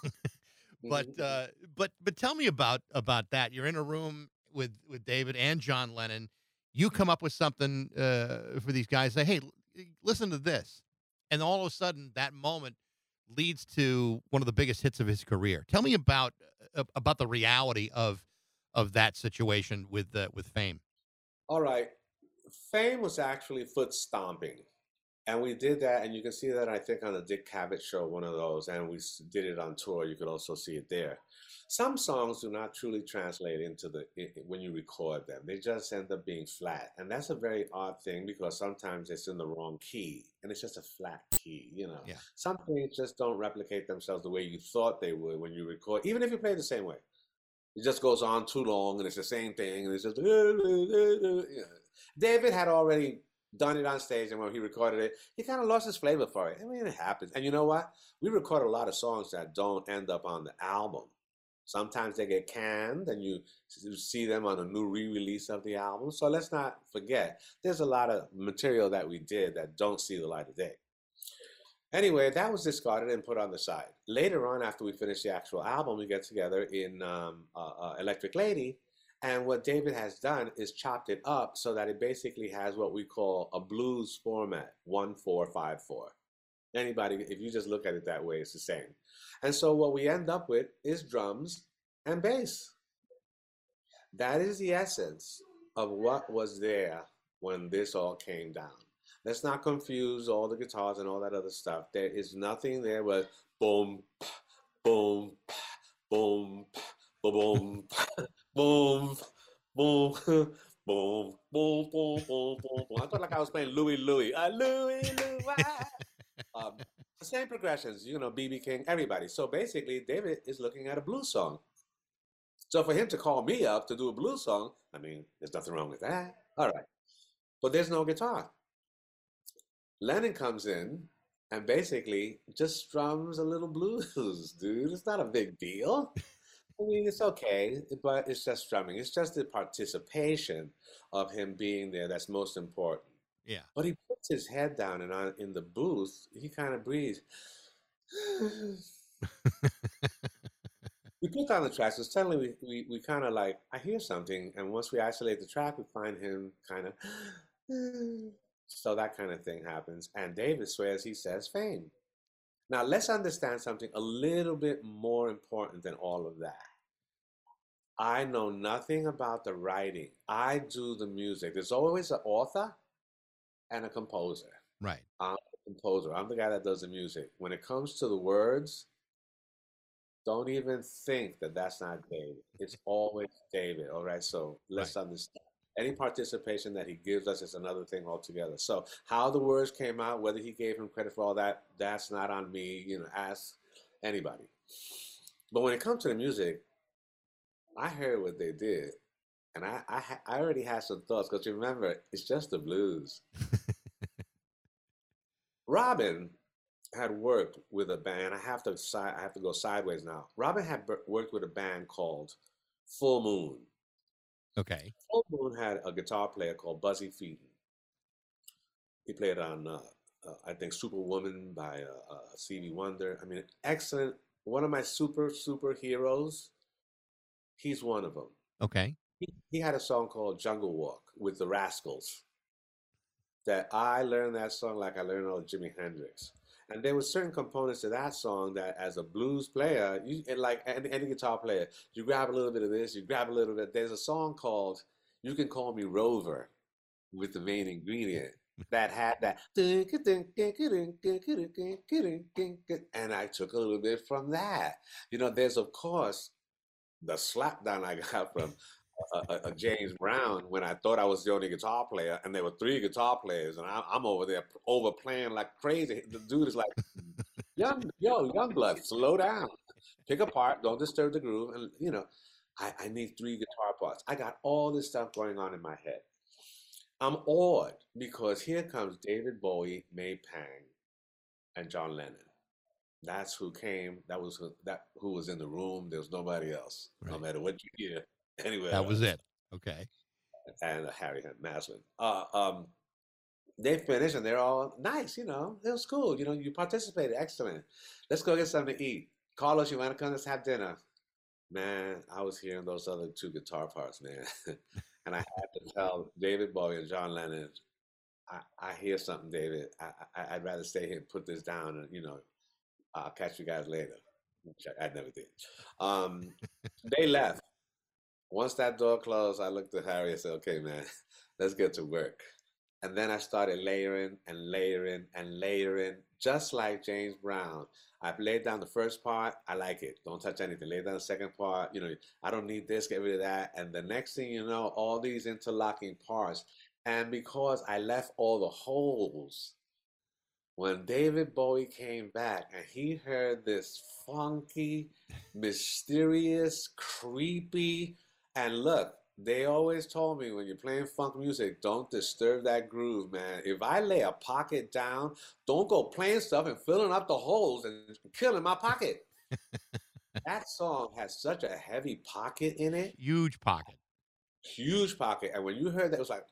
but Mhm. uh, but but tell me about about that. You're in a room with with David and John Lennon. You come up with something uh, for these guys. Say, hey, listen to this, and all of a sudden, that moment leads to one of the biggest hits of his career. Tell me about uh, about the reality of of that situation with uh, with Fame. All right. Fame was actually foot stomping. And we did that, and you can see that I think on the Dick Cavett show, one of those, and we did it on tour. You could also see it there. Some songs do not truly translate into the when you record them. They just end up being flat, and that's a very odd thing because sometimes it's in the wrong key, and it's just a flat key. You know, Yeah. some things just don't replicate themselves the way you thought they would when you record, even if you play the same way. It just goes on too long, and it's the same thing, and it's just. David had already done it on stage, and when he recorded it, he kind of lost his flavor for it. I mean, it happens. And you know what? We record a lot of songs that don't end up on the album. Sometimes they get canned, and you see them on a new re-release of the album. So let's not forget, there's a lot of material that we did that don't see the light of day. Anyway, that was discarded and put on the side. Later on, after we finish the actual album, we get together in um, uh, uh, Electric Lady, and what David has done is chopped it up so that it basically has what we call a blues format, one four five four. Anybody, if you just look at it that way, it's the same. And so what we end up with is drums and bass. That is the essence of what was there when this all came down. Let's not confuse all the guitars and all that other stuff. There is nothing there but boom, boom, boom, boom, boom, boom, boom, boom, boom, boom, boom, boom. I felt like I was playing Louie Louie. Uh, Louie Louie. Same progressions, you know, BB King, everybody. So basically, David is looking at a blues song. So for him to call me up to do a blues song, I mean, there's nothing wrong with that. All right. But there's no guitar. Lennon comes in and basically just strums a little blues, dude. It's not a big deal. I mean, it's okay, but it's just strumming. It's just the participation of him being there that's most important. Yeah. But he puts his head down and on in the booth, he kind of breathes. we put down the tracks, and suddenly we, we, we kind of like, I hear something, and once we isolate the track, we find him kind of. So that kind of thing happens. And David swears he says fame. Now, let's understand something a little bit more important than all of that. I know nothing about the writing. I do the music. There's always an author and a composer. Right. I'm a composer. I'm the guy that does the music. When it comes to the words, don't even think that that's not David. It's always David. All right. So let's understand. Any participation that he gives us is another thing altogether. So how the words came out, whether he gave him credit for all that, that's not on me. You know, ask anybody. But when it comes to the music, I heard what they did, and I I, I already had some thoughts because remember, it's just the blues. Robin had worked with a band. I have to si- I have to go sideways now. Robin had b- worked with a band called Full Moon. Okay. Full Moon had a guitar player called Buzzy Feiten. He played on, uh, uh, I think, Superwoman by uh, uh, Stevie Wonder. I mean, excellent. One of my super, super heroes. He's one of them. Okay. He, he had a song called Jungle Walk with the Rascals. That I learned that song like I learned all of Jimi Hendrix. And there were certain components to that song that, as a blues player, you and like any, any guitar player, you grab a little bit of this, you grab a little bit. There's a song called "You Can Call Me Rover" with the main ingredient that had that, and I took a little bit from that. You know, there's of course the slapdown I got from a, a, James Brown when I thought I was the only guitar player, and there were three guitar players, and I, I'm over there overplaying like crazy. The dude is like, "Young, yo, young blood, slow down, pick a part, don't disturb the groove." And you know, I, I need three guitar parts. I got all this stuff going on in my head. I'm awed because here comes David Bowie, May Pang, and John Lennon. That's who came. That was who, that who was in the room. There was nobody else. No matter what you hear, anywhere. That was it. Okay. And Harry Maslin. Uh, um, they finished and they're all nice. You know, it was cool. You know, you participated. Excellent. Let's go get something to eat. Carlos, you want to come? Let's have dinner. Man, I was hearing those other two guitar parts, man. and I had to tell David Bowie and John Lennon, I, I hear something, David. I, I, I'd rather stay here and put this down, and you know, I'll catch you guys later. Which I, I never did. Um, they left. Once that door closed, I looked at Harry and said, "Okay, man, let's get to work." And then I started layering and layering and layering, just like James Brown. I've laid down the first part. I like it. Don't touch anything. Lay down the second part. You know, I don't need this. Get rid of that. And the next thing you know, all these interlocking parts. And because I left all the holes, when David Bowie came back and he heard this funky, mysterious, creepy, and look, they always told me when you're playing funk music, don't disturb that groove, man. If I lay a pocket down, don't go playing stuff and filling up the holes and killing my pocket. that song has such a heavy pocket in it, Huge pocket. huge pocket. And when you heard that, it was like,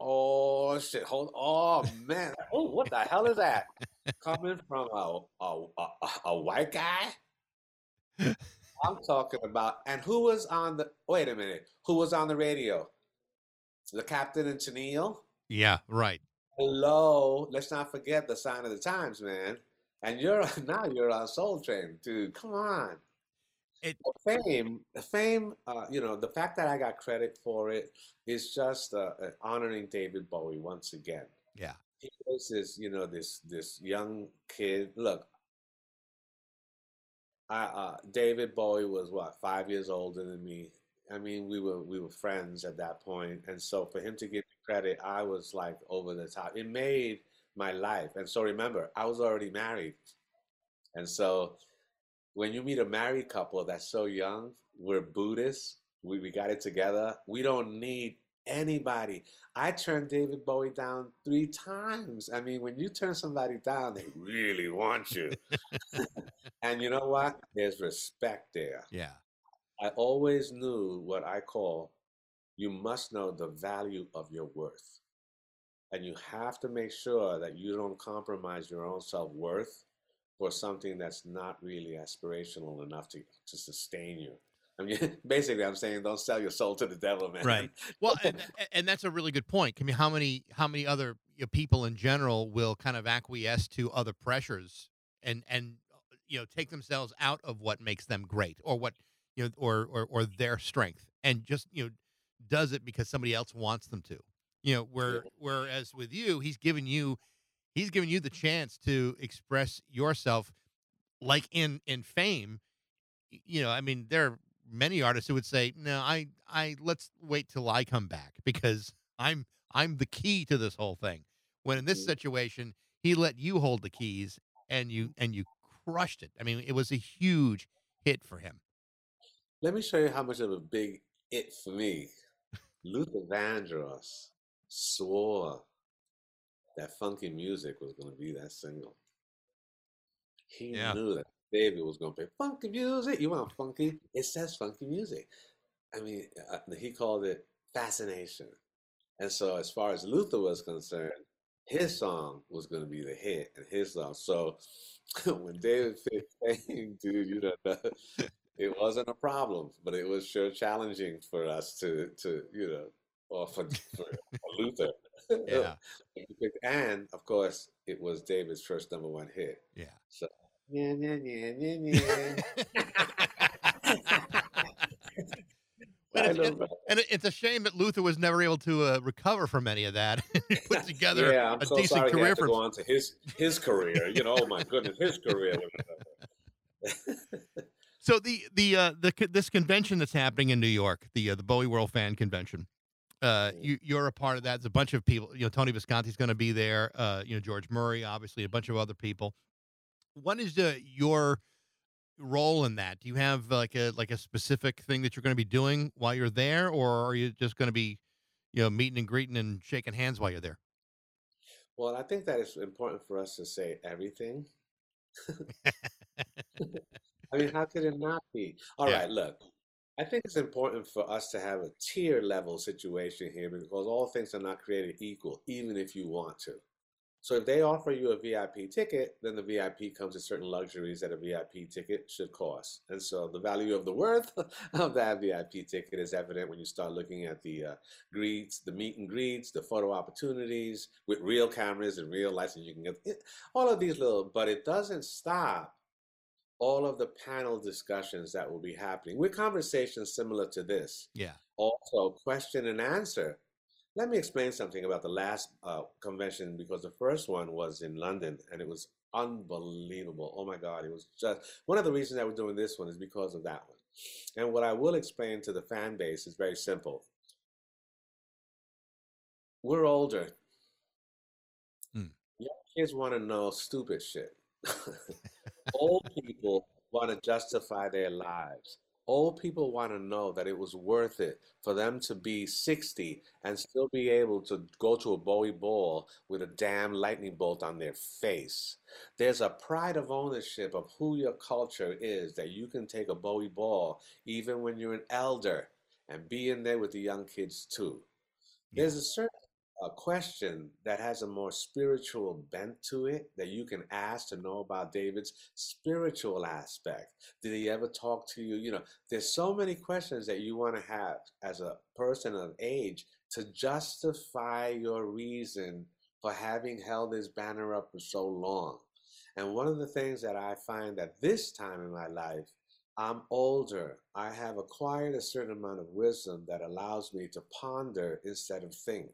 oh shit, hold, oh man, oh what the hell is that? Coming from a a, a, a white guy? I'm talking about, and who was on the? Wait a minute, who was on the radio? The captain and Tennille. Yeah. Right. Hello, let's not forget the sign of the times, man. And you're now you're on Soul Train, dude. Come on. It- fame, fame. Uh, you know, the fact that I got credit for it is just uh, uh, honoring David Bowie once again. Yeah. He was this, you know, this this young kid. Look, I, uh, David Bowie was what five years older than me. I mean, we were we were friends at that point, and so for him to give me credit, I was like over the top. It made my life, and so remember, I was already married, and so when you meet a married couple that's so young, we're Buddhists. We we got it together. We don't need anybody. I turned David Bowie down three times. I mean, when you turn somebody down, they really want you. and you know what? There's respect there. Yeah. I always knew what I call you must know the value of your worth. And you have to make sure that you don't compromise your own self worth for something that's not really aspirational enough to, to sustain you. I mean, basically, I'm saying don't sell your soul to the devil, man. Right. Well, and, and that's a really good point. I mean, how many how many other people in general will kind of acquiesce to other pressures and and you know take themselves out of what makes them great or what you know or or or their strength and just you know does it because somebody else wants them to. You know, where whereas with you, he's given you he's given you the chance to express yourself like in in fame you know i mean there are many artists who would say no i i let's wait till i come back because i'm i'm the key to this whole thing when in this Mhm. situation he let you hold the keys and you and you crushed it i mean it was a huge hit for him Let me show you how much of a big it for me. Luther Vandross swore that funky music was going to be that single. He Yeah. knew that David was going to play funky music. You want funky? It says funky music. I mean, uh, he called it fascination. And so, as far as Luther was concerned, his song was going to be the hit and his song. So, when David came, dude, you know, it wasn't a problem, but it was sure challenging for us to, to you know, or for, for Luther. Yeah. and of course, it was David's first number one hit. Yeah. So, yeah, yeah, yeah, yeah, yeah. And I it's, it- and it's a shame that Luther was never able to uh, recover from any of that. Put together yeah, I'm a so decent career for go on to his his career. You know, oh my goodness, his career. So the the uh, the this convention that's happening in New York, the uh, the Bowie World Fan Convention, uh, Mm. you you're a part of that. There's a bunch of people. You know, Tony Visconti's going to be there. Uh, you know, George Murray, obviously, a bunch of other people. What is uh, your role in that? Do you have like a like a specific thing that you're going to be doing while you're there, or are you just going to be, you know, meeting and greeting and shaking hands while you're there? well, I think that it's important for us to say everything. I mean, how could it not be? All right, Yeah. look. I think it's important for us to have a tier level situation here because all things are not created equal, even if you want to. So if they offer you a VIP ticket, then the VIP comes with certain luxuries that a VIP ticket should cost. And so the value of the worth of that VIP ticket is evident when you start looking at the uh, greets, the meet and greets, the photo opportunities with real cameras and real lights, and you can get it, all of these little. But it doesn't stop all of the panel discussions that will be happening with conversations similar to this Yeah. also question and answer. Let me explain something about the last uh, convention because the first one was in London and it was unbelievable. Oh my God, it was just one of the reasons that we're doing this one is because of that one. And what I will explain to the fan base is very simple. We're older. Hmm. Young kids want to know stupid shit. Old people want to justify their lives. Old people want to know that it was worth it for them to be 60 and still be able to go to a Bowie ball with a damn lightning bolt on their face. There's a pride of ownership of who your culture is that you can take a Bowie ball even when you're an elder and be in there with the young kids too. There's a certain uh, question that has a more spiritual bent to it that you can ask to know about David's spiritual aspect. Did he ever talk to you? You know, there's so many questions that you want to have as a person of age to justify your reason for having held this banner up for so long. And one of the things that I find that this time in my life, I'm older. I have acquired a certain amount of wisdom that allows me to ponder instead of think.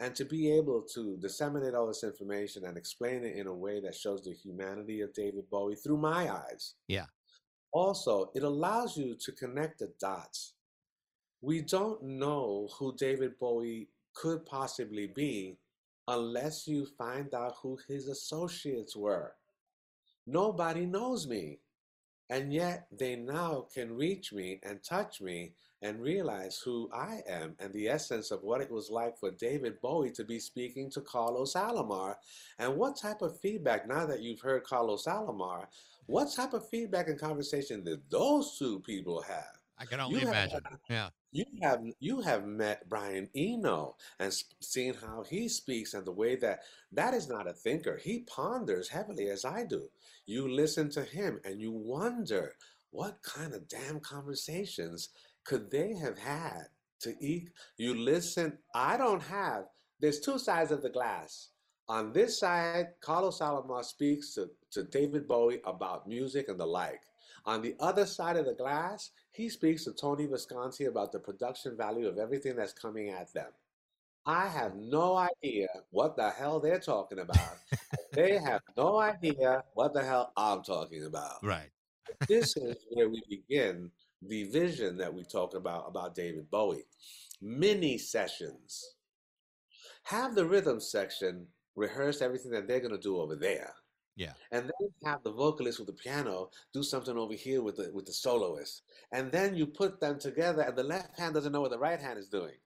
And to be able to disseminate all this information and explain it in a way that shows the humanity of David Bowie through my eyes. Yeah. Also, it allows you to connect the dots. We don't know who David Bowie could possibly be unless you find out who his associates were. Nobody knows me. And yet they now can reach me and touch me and realize who I am and the essence of what it was like for David Bowie to be speaking to Carlos Alomar. And what type of feedback, now that you've heard Carlos Alomar, what type of feedback and conversation did those two people have? I can only You have- imagine. Yeah. You have you have met Brian Eno and seen how he speaks and the way that that is not a thinker. He ponders heavily as I do. You listen to him and you wonder what kind of damn conversations could they have had to eat. You listen. I don't have. There's two sides of the glass. On this side, Carlos Alomar speaks to, to David Bowie about music and the like. On the other side of the glass, he speaks to Tony Visconti about the production value of everything that's coming at them. I have no idea what the hell they're talking about. they have no idea what the hell I'm talking about. Right. This is where we begin the vision that we talk about about David Bowie. Mini sessions. Have the rhythm section rehearse everything that they're going to do over there Yeah. and then have the vocalist with the piano do something over here with the with the soloist and then you put them together and the left hand doesn't know what the right hand is doing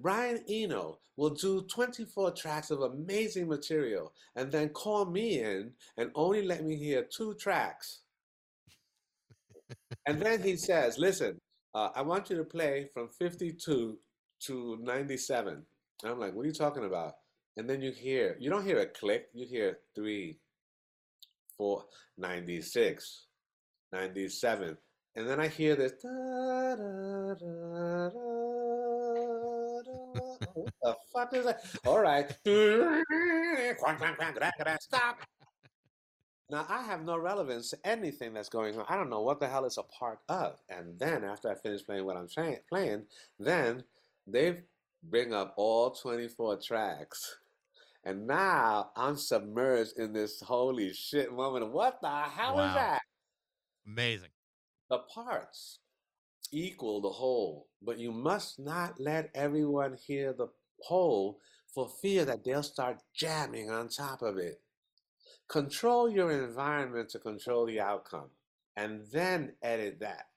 brian eno will do 24 tracks of amazing material and then call me in and only let me hear two tracks and then he says listen uh, i want you to play from 52 to 97. I'm like, what are you talking about? And then you hear, you don't hear a click, you hear three, four, 96, 97. And then I hear this. Da, da, da. What the fuck is that? All right. Stop. Now I have no relevance to anything that's going on. I don't know what the hell it's a part of. And then after I finish playing what I'm tra- playing, then they bring up all 24 tracks. And now I'm submerged in this holy shit moment. What the hell Wow. is that? Amazing. The parts equal the whole, but you must not let everyone hear the whole for fear that they'll start jamming on top of it. Control your environment to control the outcome, and then edit that.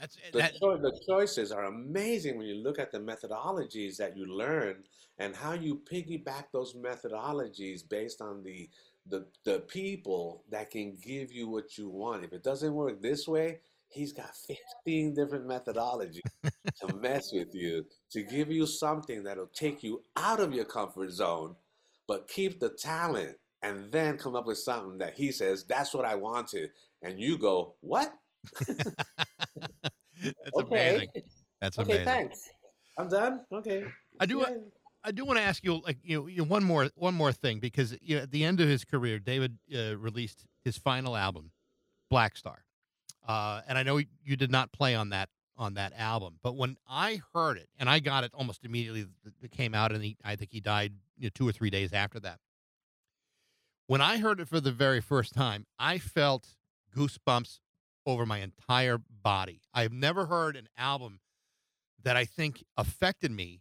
That's eh, The, that, choi- the choices are amazing when you look at the methodologies that you learn and how you piggyback those methodologies based on the, the the people that can give you what you want. If it doesn't work this way, he's got 15 different methodologies to mess with you to give you something that'll take you out of your comfort zone, but keep the talent and then come up with something that he says, that's what I wanted. And you go, what? that's Okay. amazing. That's Okay, amazing. thanks. I'm done. Okay. I do. Yeah. I do want to ask you, like, you know, you know, one more, one more thing, because you know, at the end of his career, David uh, released his final album, Blackstar, uh, and I know you did not play on that on that album, but when I heard it, and I got it almost immediately, it came out, and he, I think he died you know, two or three days after that. When I heard it for the very first time, I felt goosebumps over my entire body. I've never heard an album that I think affected me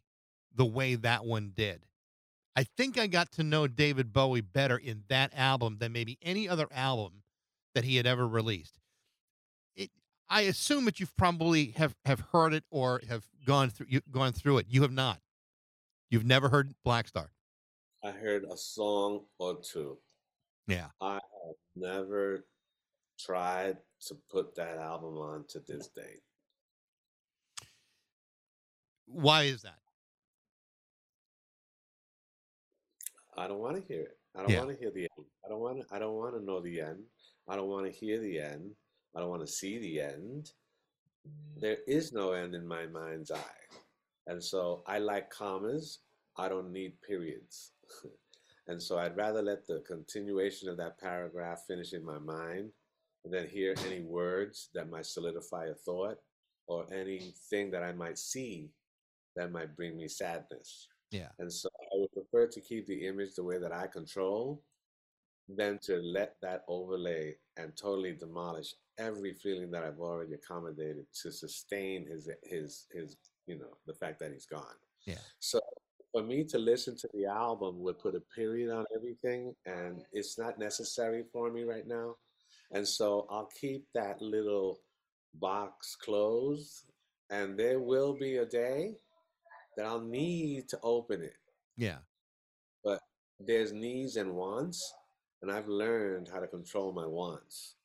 the way that one did. I think I got to know David Bowie better in that album than maybe any other album that he had ever released. It, I assume that you've probably have, have heard it or have gone through you, gone through it. You have not. You've never heard Blackstar. I heard a song or two. Yeah. I have never tried to put that album on to this day. Why is that? I don't want to hear it. I don't Yeah. want to hear the end. I don't want to. I don't want to know the end. I don't want to hear the end. I don't want to see the end. There is no end in my mind's eye, and so I like commas. I don't need periods, and so I'd rather let the continuation of that paragraph finish in my mind, than hear any words that might solidify a thought, or anything that I might see that might bring me sadness. Yeah. And so I would prefer to keep the image the way that I control than to let that overlay and totally demolish every feeling that I've already accommodated to sustain his his his you know the fact that he's gone. Yeah. So for me to listen to the album would put a period on everything and it's not necessary for me right now. And so I'll keep that little box closed and there will be a day that I'll need to open it. Yeah. But there's needs and wants, and I've learned how to control my wants.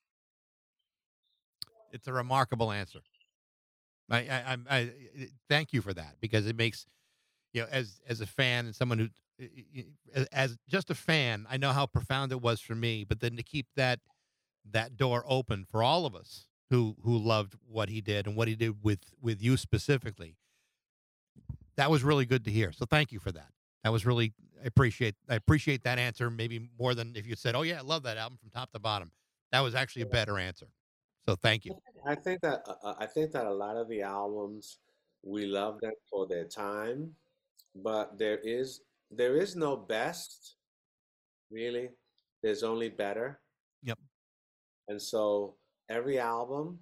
It's a remarkable answer. I, I, I, I thank you for that because it makes, you know, as as a fan and someone who, as, as just a fan, I know how profound it was for me. But then to keep that that door open for all of us who who loved what he did and what he did with with you specifically, that was really good to hear. So thank you for that. That was really I appreciate I appreciate that answer maybe more than if you said, "Oh yeah, I love that album from top to bottom." That was actually a better answer. So thank you. I think that uh, uh, I think that a lot of the albums we love them for their time, but there is there is no best, really. There's only better. Yep. And so every album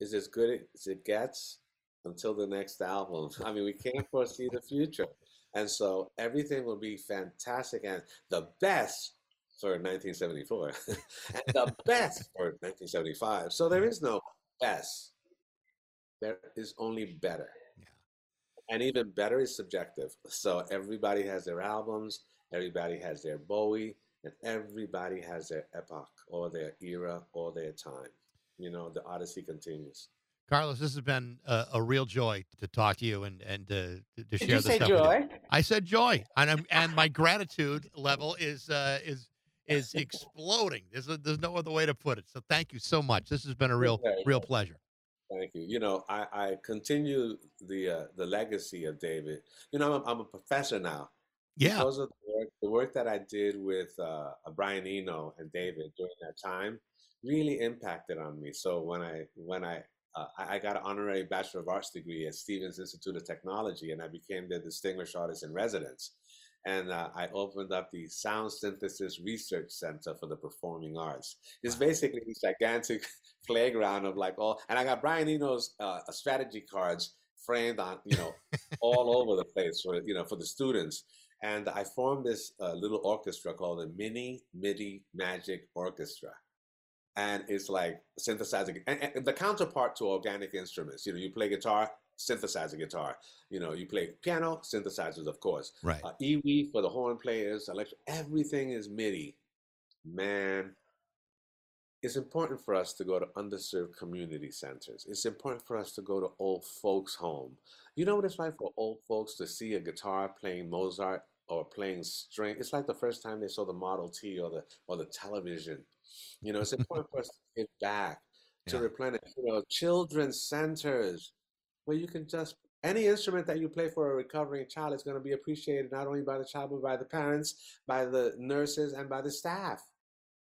is as good as it gets until the next album. I mean, we can't foresee the future. And so everything will be fantastic and the best for 1974 and the best for 1975. So there is no best. There is only better. Yeah. And even better is subjective. So everybody has their albums, everybody has their Bowie, and everybody has their epoch or their era or their time. You know, the odyssey continues. Carlos, this has been a, a real joy to talk to you and and to, to, to Did share you this say stuff joy? I said joy, and I'm, and my gratitude level is uh, is is exploding. There's a, there's no other way to put it. So thank you so much. This has been a real real pleasure. Thank you. You know, I, I continue the uh, the legacy of David. You know, I'm, I'm a professor now. Yeah, Because of the work, the work that I did with uh, Brian Eno and David during that time really impacted on me. So when I when I uh, I I got an honorary Bachelor of Arts degree at Stevens Institute of Technology, and I became the Distinguished Artist in Residence. And uh, I opened up the Sound Synthesis Research Center for the Performing Arts. It's basically this gigantic playground of like all, and I got Brian Eno's uh, strategy cards framed on, you know, all over the place for you know for the students. And I formed this uh, little orchestra called the Mini MIDI Magic Orchestra. And it's like synthesizing, and, and the counterpart to organic instruments. You know, you play guitar, synthesizer guitar. You know, you play piano, synthesizers, of course. right. Uh, EWI for the horn players, electric, everything is MIDI. Man, it's important for us to go to underserved community centers. It's important for us to go to old folks' home. You know what it's like for old folks to see a guitar playing Mozart or playing string? It's like the first time they saw the Model T or the or the television. You know, it's important for us to give back, to Yeah. replenish. You know, children's centers where you can just any instrument that you play for a recovering child is going to be appreciated not only by the child but by the parents, by the nurses, and by the staff.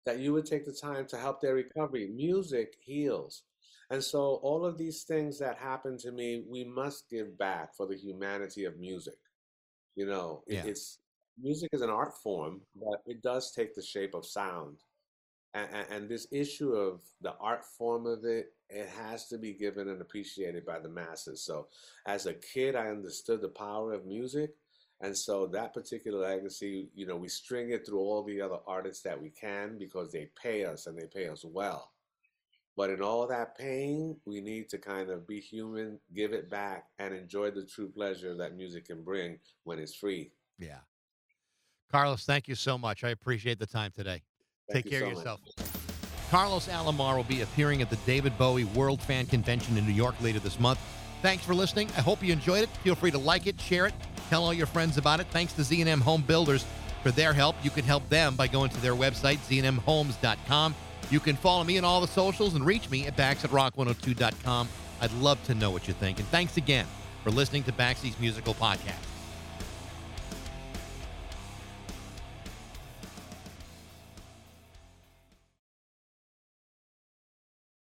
That you would take the time to help their recovery. Music heals. And so, all of these things that happen to me, we must give back for the humanity of music. You know, Yeah. it's music is an art form, but it does take the shape of sound. And, and, this issue of the art form of it, it has to be given and appreciated by the masses. So, as a kid, I understood the power of music. And so that particular legacy, you know, we string it through all the other artists that we can because they pay us and they pay us well. But in all that pain, we need to kind of be human, give it back, and enjoy the true pleasure that music can bring when it's free. Yeah. Carlos, thank you so much. I appreciate the time today. Thank Take care of so much. yourself. Carlos Alomar will be appearing at the David Bowie World Fan Convention in New York later this month. Thanks for listening. I hope you enjoyed it. Feel free to like it, share it, tell all your friends about it. Thanks to Z&M Home Builders for their help. You can help them by going to their website, znmhomes.com. You can follow me on all the socials and reach me at backs at rock102.com. I'd love to know what you think. And thanks again for listening to Baxie's Musical Podcast.